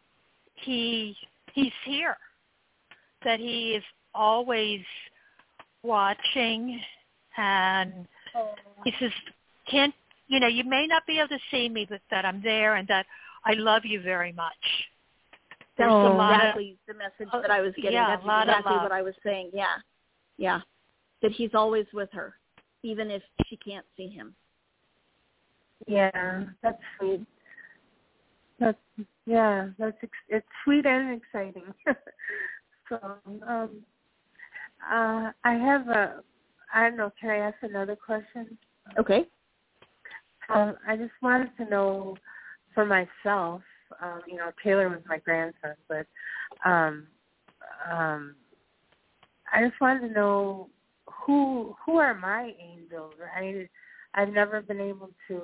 he he's here, that he is always watching, and he says, "Can't you know? You may not be able to see me, but that I'm there, and that I love you very much." There's That's a lot exactly of the message that I was getting. yeah, That's a lot of exactly love. what I was saying. Yeah, yeah. That he's always with her, even if she can't see him. Yeah, that's sweet. That's yeah, that's ex- it's sweet and exciting. so, um, uh, I have a, I don't know. Can I ask another question? Okay. Um, I just wanted to know for myself. Um, you know, Taylor was my grandson, but um, um, I just wanted to know who who are my angels. I I've never been able to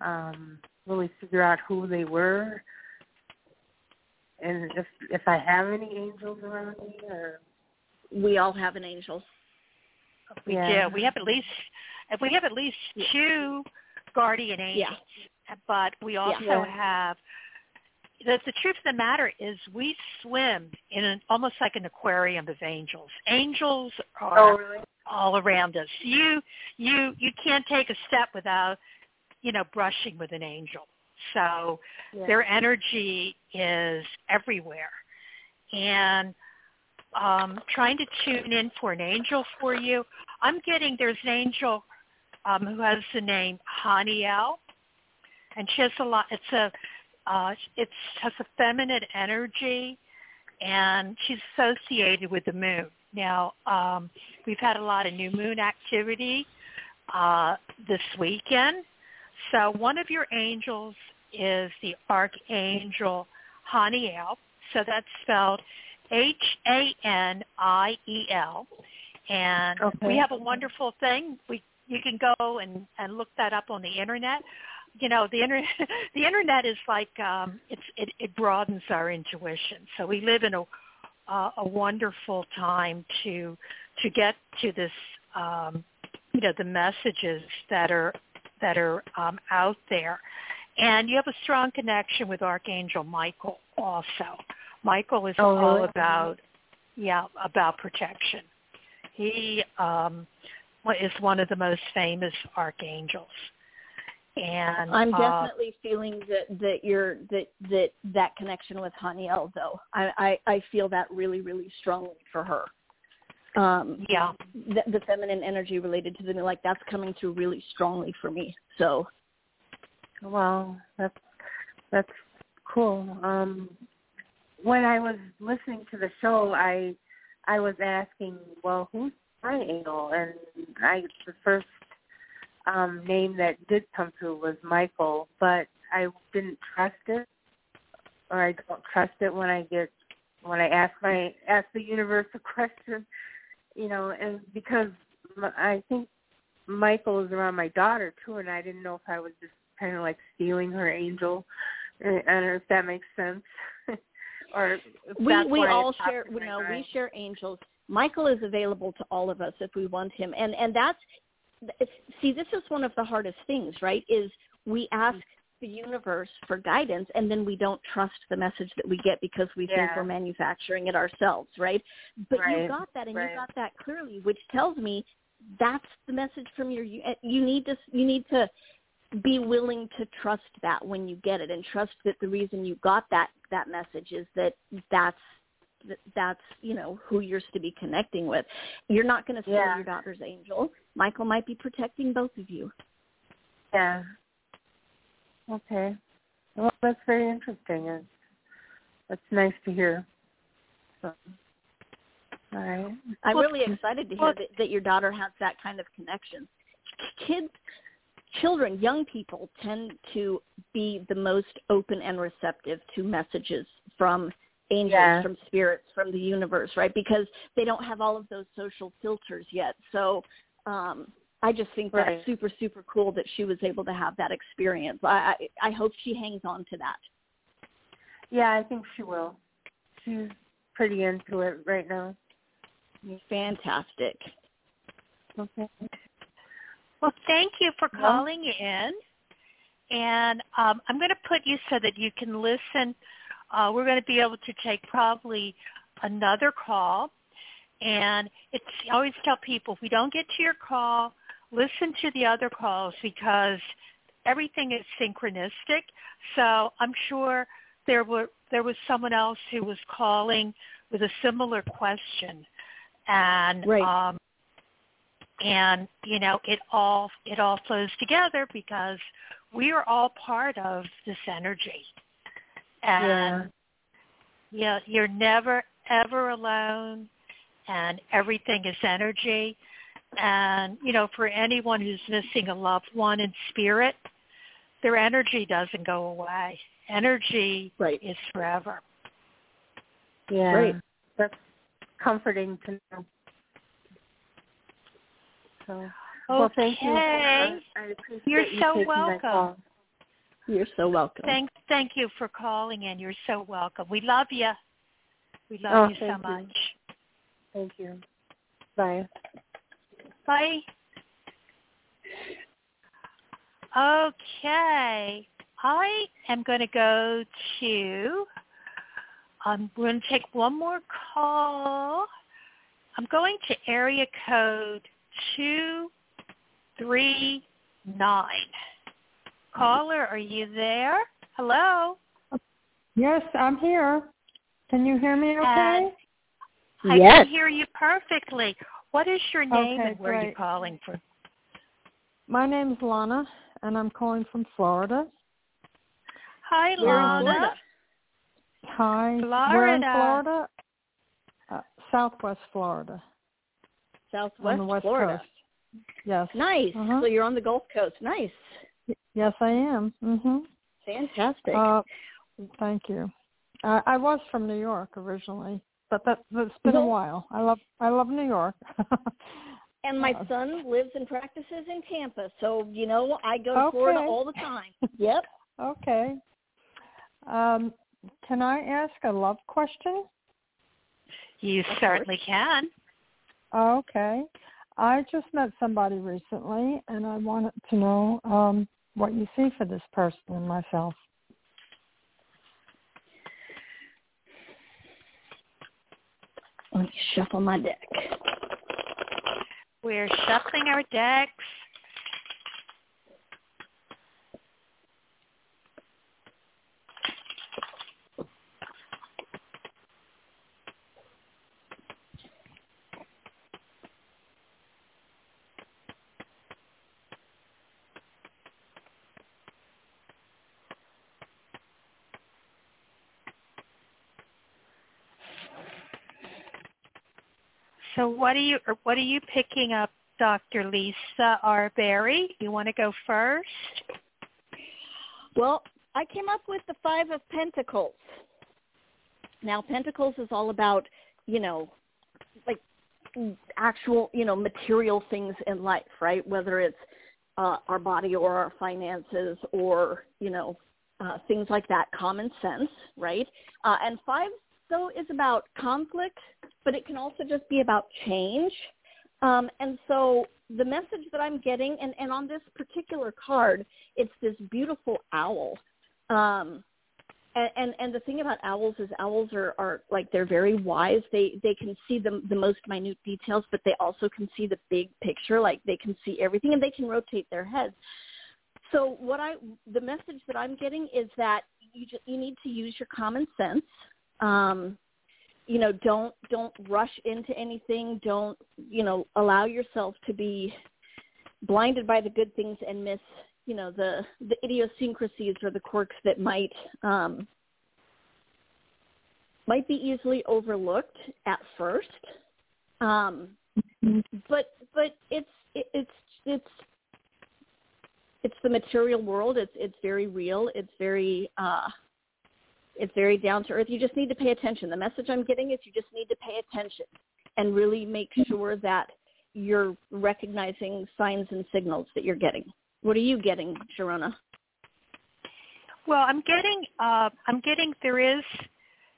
um, really figure out who they were, and if if I have any angels around me, or We all have an angel. We yeah. do. We have at least if we have at least two guardian angels, but we also Yeah. have. The, the truth of the matter is, we swim in an almost like an aquarium of angels. Angels are Oh, really? all around us. You you you can't take a step without you know brushing with an angel. So Yeah. their energy is everywhere, and um, trying to tune in for an angel for you. I'm getting there's an angel um, who has the name Haniel, and she has a lot. It's a uh, it's has a feminine energy, and she's associated with the moon. Now um, we've had a lot of new moon activity uh, this weekend. So one of your angels is the archangel Haniel. So that's spelled H-A-N-I-E-L. And Okay. we have a wonderful thing. We you can go and, and look that up on the internet. You know, the internet the internet is like um it's it, it broadens our intuition. So we live in a uh, a wonderful time to to get to this um you know the messages that are that are um out there. And you have a strong connection with Archangel Michael also. Michael is Oh, all about yeah, about protection. He um is one of the most famous archangels. And I'm uh, definitely feeling that that you're that that that connection with Haniel though. I, I I feel that really really strongly for her. Um, yeah, the, the feminine energy related to the like that's coming through really strongly for me. So Well, that's that's cool. Um, when I was listening to the show, I I was asking, well, who's my angel? And I the first um, name that did come through was Michael, but I didn't trust it, or I don't trust it when I get when I ask my ask the universe a question, you know, and because I think Michael is around my daughter too, and I didn't know if I was just kind of like stealing her angel. I don't know if that makes sense. or if we we all share you know we share angels michael is available to all of us if we want him. And and that's see this is one of the hardest things right is we ask the universe for guidance and then we don't trust the message that we get because we think we're manufacturing it ourselves right? But you got that and right. you got that clearly which tells me that's the message from your you need to you need to be willing to trust that when you get it and trust that the reason you got that that message is that that's that that's you know who you're supposed to be connecting with you're not going to steal Yeah. your daughter's angel michael might be protecting both of you Yeah. Okay. Well, that's very interesting. It's, that's nice to hear. So, all right. i'm Well, really excited to hear well- that, that your daughter has that kind of connection kids children young people tend to be the most open and receptive to messages from angels Yeah. from spirits from the universe right because they don't have all of those social filters yet so um i just think that's Right. super super cool that she was able to have that experience i i, I hope she hangs on to that Yeah, I think she will. She's pretty into it right now. fantastic Okay. Well, thank you for calling in. And um, I'm going to put you so that you can listen. Uh, we're going to be able to take probably another call. And it's I always tell people if we don't get to your call, listen to the other calls because everything is synchronistic. So I'm sure there were there was someone else who was calling with a similar question, and Right. um, and you know it all it all flows together because we are all part of this energy, and yeah, you're never ever alone, and everything is energy. And you know, for anyone who's missing a loved one in spirit, their energy doesn't go away. Energy Right. is forever. Yeah. Great. That's comforting to know. So, well, thank you. Okay. I appreciate You're you so taking welcome. You're so welcome. Thank thank you for calling in. You're so welcome. We love you. We love Oh, you so you. much. Thank you. Bye. Bye. Okay. I am going to go to, I'm going to take one more call. I'm going to area code 239. Caller, are you there? Hello? Yes, I'm here. Can you hear me okay? And I Yes. can hear you perfectly. What is your name Okay, and where are you calling from? My name is Lana, and I'm calling from Florida. Hi, We're in Lana. Florida. Hi. We're in Florida. Florida, uh, Southwest Florida, Southwest on the West Florida. Coast. Yes. Nice. Uh-huh. So you're on the Gulf Coast. Nice. Yes, I am. Mhm. Fantastic. Uh, thank you. Uh, I was from New York originally, but that that's been a Mhm. while. I love I love New York. and my uh, son lives and practices in Tampa, so you know I go to Florida all the time. Yep. okay. Um, can I ask a love question? You certainly can. Okay. I just met somebody recently, and I wanted to know um, what you see for this person and myself. Let me shuffle my deck. We're shuffling our decks. So what are you what are you picking up, Dr. Lisa R. Barry? You want to go first? Well, I came up with the Five of Pentacles. Now, Pentacles is all about, you know, like actual, you know, material things in life, right? Whether it's uh, our body or our finances or, you know, uh, things like that, common sense, right? Uh, and five, though, is about conflict, but it can also just be about change. Um, and so the message that I'm getting, and, and on this particular card, it's this beautiful owl. Um, and, and and the thing about owls is owls are, are like they're very wise. They they can see the the most minute details, but they also can see the big picture. Like they can see everything, and they can rotate their heads. So what I the message that I'm getting is that you just, you need to use your common sense. Um, you know, don't don't rush into anything. Don't you know allow yourself to be blinded by the good things and miss you know the the idiosyncrasies or the quirks that might um, might be easily overlooked at first. Um, but but it's it, it's it's it's the material world. It's it's very real. It's very uh, it's very down to earth. You just need to pay attention. The message I'm getting is you just need to pay attention and really make sure that you're recognizing signs and signals that you're getting. What are you getting, Sharonah? Well, I'm getting uh I'm getting there is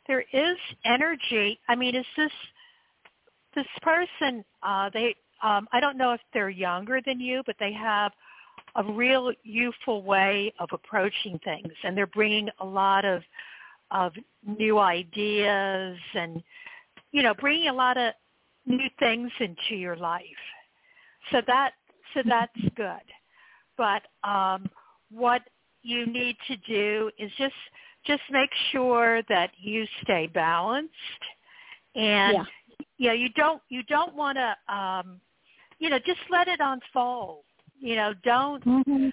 there is energy. I mean, is this this person uh they um, I don't know if they're younger than you, but they have a real youthful way of approaching things, and they're bringing a lot of of new ideas and you know bringing a lot of new things into your life. So that so that's good. But um, what you need to do is just just make sure that you stay balanced and Yeah. you know you don't you don't want to um you know just let it unfold you know don't Mhm.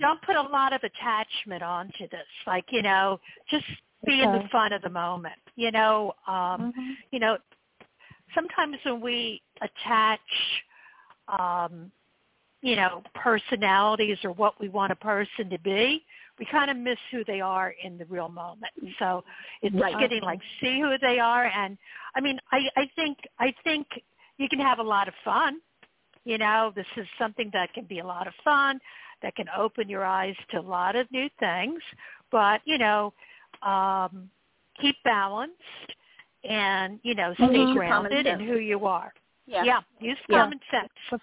don't put a lot of attachment onto this like you know just be in the fun of the moment you know um Mhm. you know sometimes when we attach um you know personalities or what we want a person to be we kind of miss who they are in the real moment so it's Right. getting like see who they are and i mean i i think i think you can have a lot of fun you know this is something that can be a lot of fun that can open your eyes to a lot of new things but you know um keep balanced and you know And stay use your common grounded in who you are Yeah. yeah use Yeah. common sense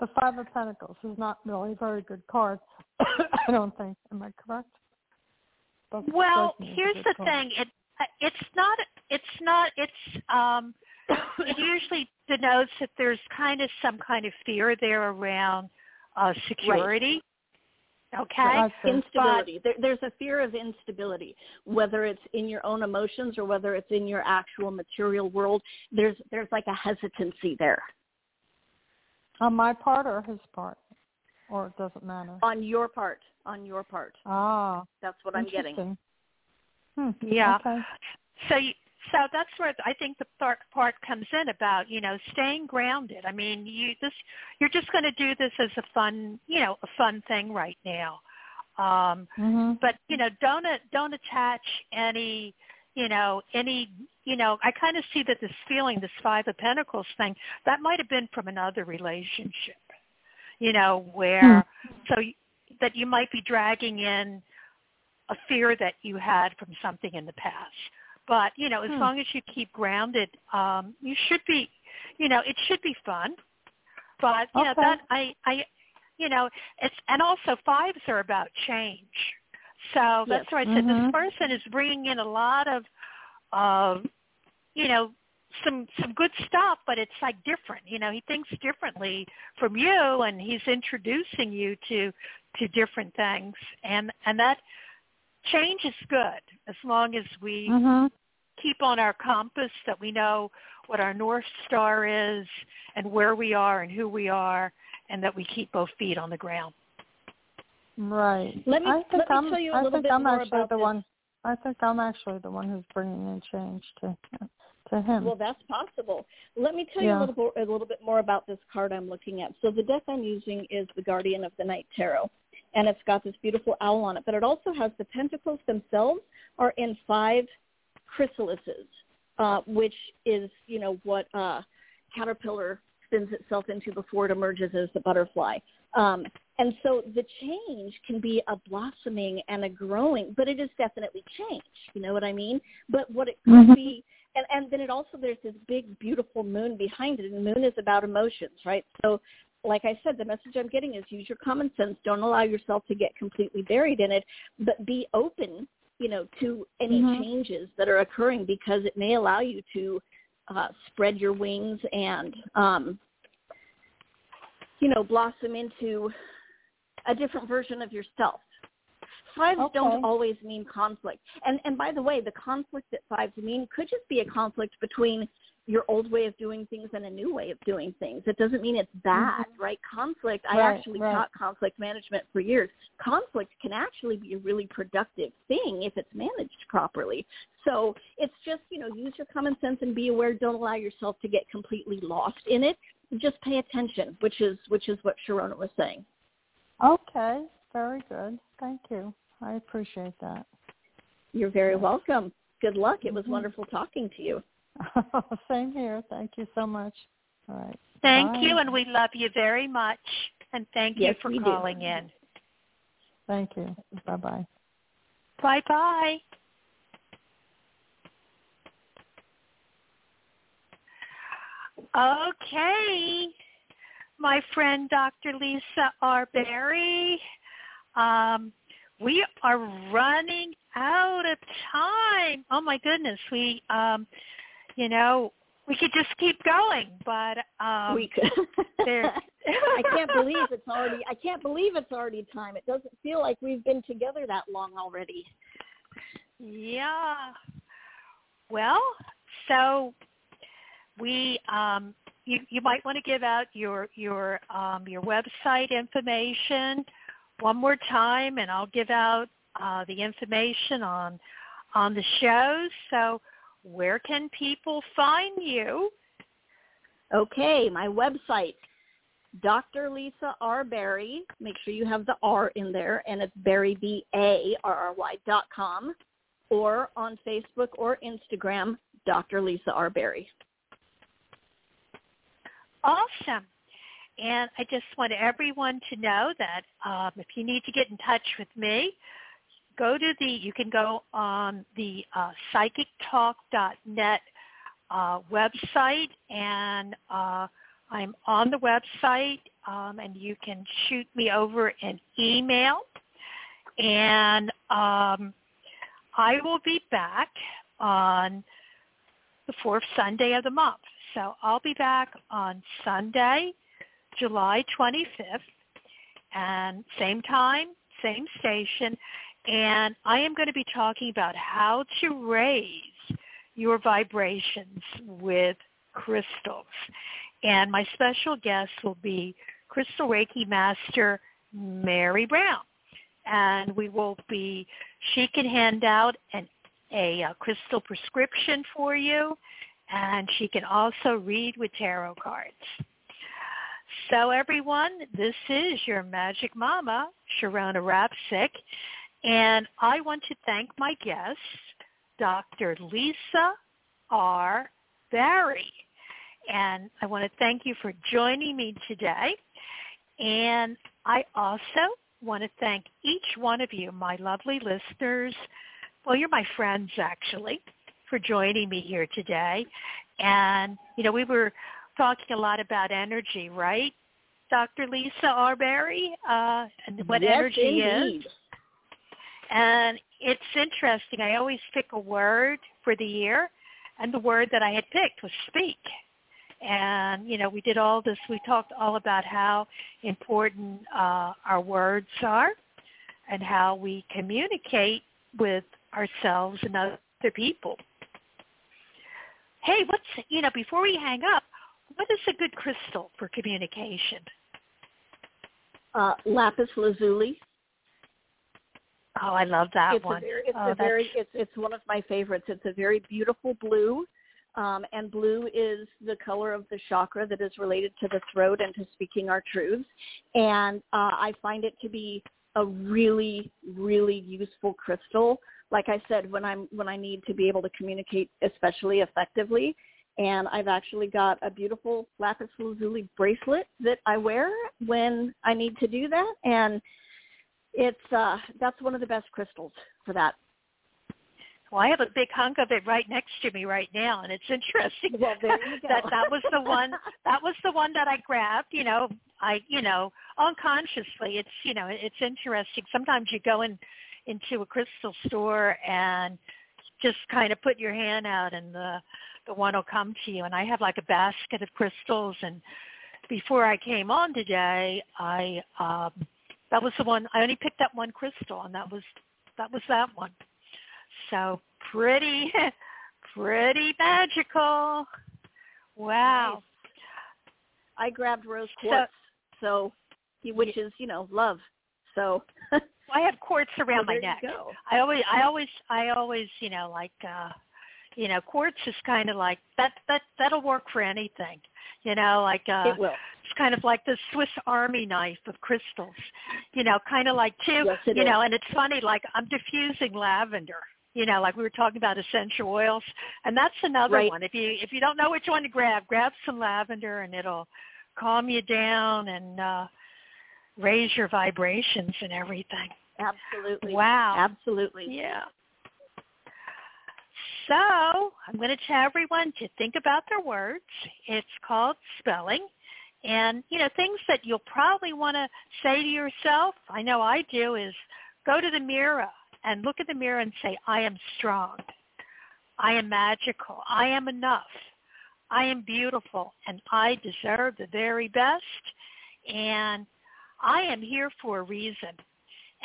The Five of Pentacles is not really a very good card. I don't think. Am I correct? Doesn't Well, strike me as a here's the card. thing. It it's not it's not it's um it usually denotes that there's kind of some kind of fear there around uh security. Okay? I see. instability. There, there's a fear of instability, whether it's in your own emotions or whether it's in your actual material world. There's there's like a hesitancy there On my part or his part? Or it doesn't matter? on your part. On your part. Ah, That's what I'm getting. Hmm. Yeah. Okay. So you, so that's where I think the dark part comes in about you know staying grounded. I mean, you this you're just going to do this as a fun you know a fun thing right now, um, hmm but you know don't don't attach any you know any you know I kind of see that this feeling this five of pentacles thing that might have been from another relationship, you know where so y- that you might be dragging in a fear that you had from something in the past. But, you know, as Hmm. long as you keep grounded, um, you should be, you know, it should be fun. But, you know, that I, I, you know, it's, and also fives are about change. So that's Yes. why I said this Mhm. person is bringing in a lot of, uh, you know, some some good stuff, but it's like different. You know, he thinks differently from you, and he's introducing you to to different things, and and that change is good as long as we hmm keep on our compass that we know what our north star is and where we are and who we are, and that we keep both feet on the ground. Right. Let me- I think let me I'm, tell you a I little bit I'm more actually about the this. one. I think I'm actually the one who's bringing in change to to him. Well, that's possible. Let me tell you a little a little bit more about this card I'm looking at. So the deck I'm using is the Guardian of the Night Tarot, and it's got this beautiful owl on it. But it also has the pentacles themselves are in five chrysalises, uh, which is you know what uh, caterpillar spins itself into before it emerges as the butterfly. Um, and so the change can be a blossoming and a growing, but it is definitely change. You know what I mean? But what it could Mhm. be and and then it also there's this big beautiful moon behind it and the moon is about emotions right so like i said the message i'm getting is use your common sense don't allow yourself to get completely buried in it but be open you know to any Mhm. changes that are occurring because it may allow you to uh spread your wings and um you know blossom into a different version of yourself Fives Okay. don't always mean conflict. And and by the way, the conflict that fives mean could just be a conflict between your old way of doing things and a new way of doing things. It doesn't mean it's bad, right? Conflict, I actually right. taught conflict management for years. Conflict can actually be a really productive thing if it's managed properly. So it's just, you know, use your common sense and be aware. Don't allow yourself to get completely lost in it. Just pay attention, which is which is what Sharonah was saying. Okay. Very good. Thank you. I appreciate that. You're very welcome. Good luck. It was Mhm. wonderful talking to you. Same here. Thank you so much. All right. Thank Bye. you, and we love you very much. And thank Yes, you for we do. calling in. Thank you. Bye bye. Bye bye. Okay. My friend Dr. Lisa R. Barry. Um, we are running out of time. Oh my goodness. We um you know, we could just keep going, but um we could. I can't believe it's already I can't believe it's already time. It doesn't feel like we've been together that long already. Yeah. Well, so we um you you might want to give out your your um your website information one more time and I'll give out uh the information on on the shows. So where can people find you? Okay, my website, Dr. Lisa R. Barry. Make sure you have the R in there, and it's Barry, B-A-R-R-Y dot com, or on Facebook or Instagram, Dr. Lisa R. Barry. Awesome. And I just want everyone to know that um, if you need to get in touch with me, go to the, you can go on the uh, psychictalk.net uh, website and uh, I'm on the website um, and you can shoot me over an email and um, I will be back on the fourth Sunday of the month. So I'll be back on Sunday, July 25th, and same time, same station, and I am going to be talking about how to raise your vibrations with crystals. And my special guest will be Crystal Reiki Master Mary Brown. And we will be, she can hand out an, a, a crystal prescription for you and she can also read with tarot cards. So everyone, this is your Magic Mama, Sharonah Rapseik, and I want to thank my guest, Dr. Lisa R. Barry. And I want to thank you for joining me today. And I also want to thank each one of you, my lovely listeners. Well, you're my friends, actually for joining me here today. And, you know, we were talking a lot about energy, right? Dr. Lisa R. Uh, and what yes, energy indeed. is. And it's interesting. I always pick a word for the year, and the word that I had picked was speak. And, you know, we did all this. We talked all about how important uh, our words are and how we communicate with ourselves and other people hey, what's, you know, before we hang up, what is a good crystal for communication? Uh, lapis lazuli. Oh, I love that it's one. A very, it's oh, a very, it's it's one of my favorites. It's a very beautiful blue, um, and blue is the color of the chakra that is related to the throat and to speaking our truths. And uh, I find it to be a really, really useful crystal like I said, when I'm when I need to be able to communicate especially effectively. And I've actually got a beautiful lapis lazuli bracelet that I wear when I need to do that, and it's uh, that's one of the best crystals for that. Well, I have a big hunk of it right next to me right now, and it's interesting well, that that was the one that was the one that I grabbed. You know, I you know unconsciously. It's you know it's interesting. Sometimes you go in into a crystal store and just kind of put your hand out and the the one will come to you and I have like a basket of crystals and before I came on today I um that was the one I only picked up one crystal and that was that was that one. So pretty pretty magical. Wow. Nice. I grabbed rose quartz, so, so which is, you know, love. So I have quartz around well, my neck. I always, I always, I always, you know, like, uh, you know, quartz is kind of like that. That that'll work for anything. You know, like uh, it will. It's kind of like the Swiss Army knife of crystals. You know, kind of like too. Yes, you is. know, and it's funny. Like I'm diffusing lavender. You know, like we were talking about essential oils, and that's another right. one. If you if you don't know which one to grab, grab some lavender, and it'll calm you down and uh raise your vibrations and everything. Absolutely. Wow. Absolutely. Yeah. So I'm going to tell everyone to think about their words. It's called spelling. And, you know, things that you'll probably want to say to yourself, I know I do, is go to the mirror and look at the mirror and say, I am strong. I am magical. I am enough. I am beautiful and I deserve the very best. And I am here for a reason.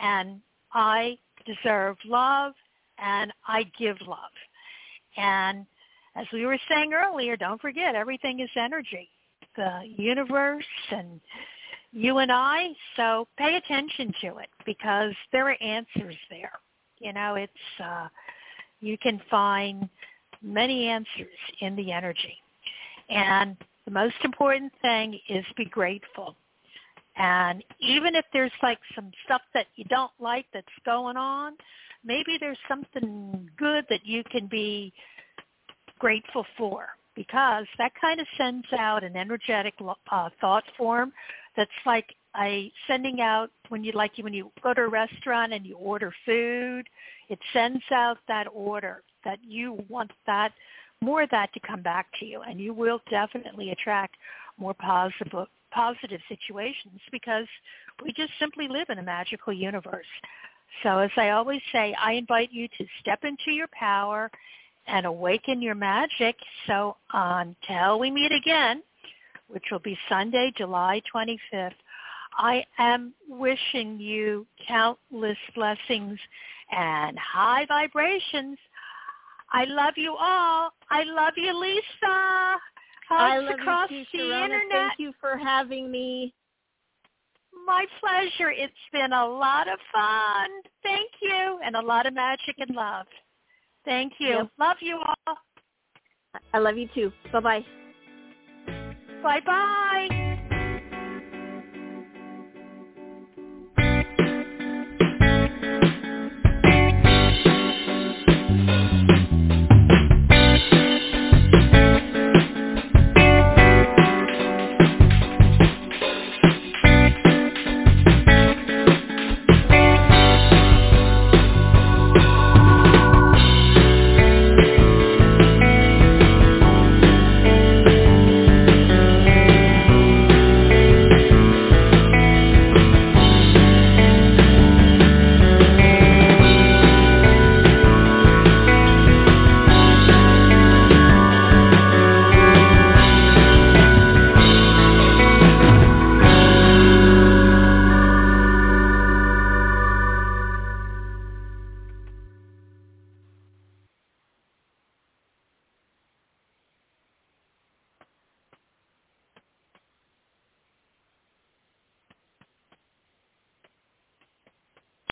And I deserve love and I give love. And as we were saying earlier, don't forget everything is energy. The universe and you and I, so pay attention to it because there are answers there. You know, it's uh you can find many answers in the energy. And the most important thing is be grateful. And even if there's like some stuff that you don't like that's going on, maybe there's something good that you can be grateful for because that kind of sends out an energetic uh, thought form that's like a sending out when you like when you go to a restaurant and you order food it sends out that order that you want that more of that to come back to you and you will definitely attract more positive positive situations because we just simply live in a magical universe. So as I always say, I invite you to step into your power and awaken your magic. So until we meet again, which will be Sunday, July 25th, I am wishing you countless blessings and high vibrations. I love you all. I love you, Lisa. Hugs I love across you too, the internet. Thank you for having me. My pleasure. It's been a lot of fun. Thank you. And a lot of magic and love. Thank you. Yep. Love you all. I love you too. Bye-bye. Bye-bye.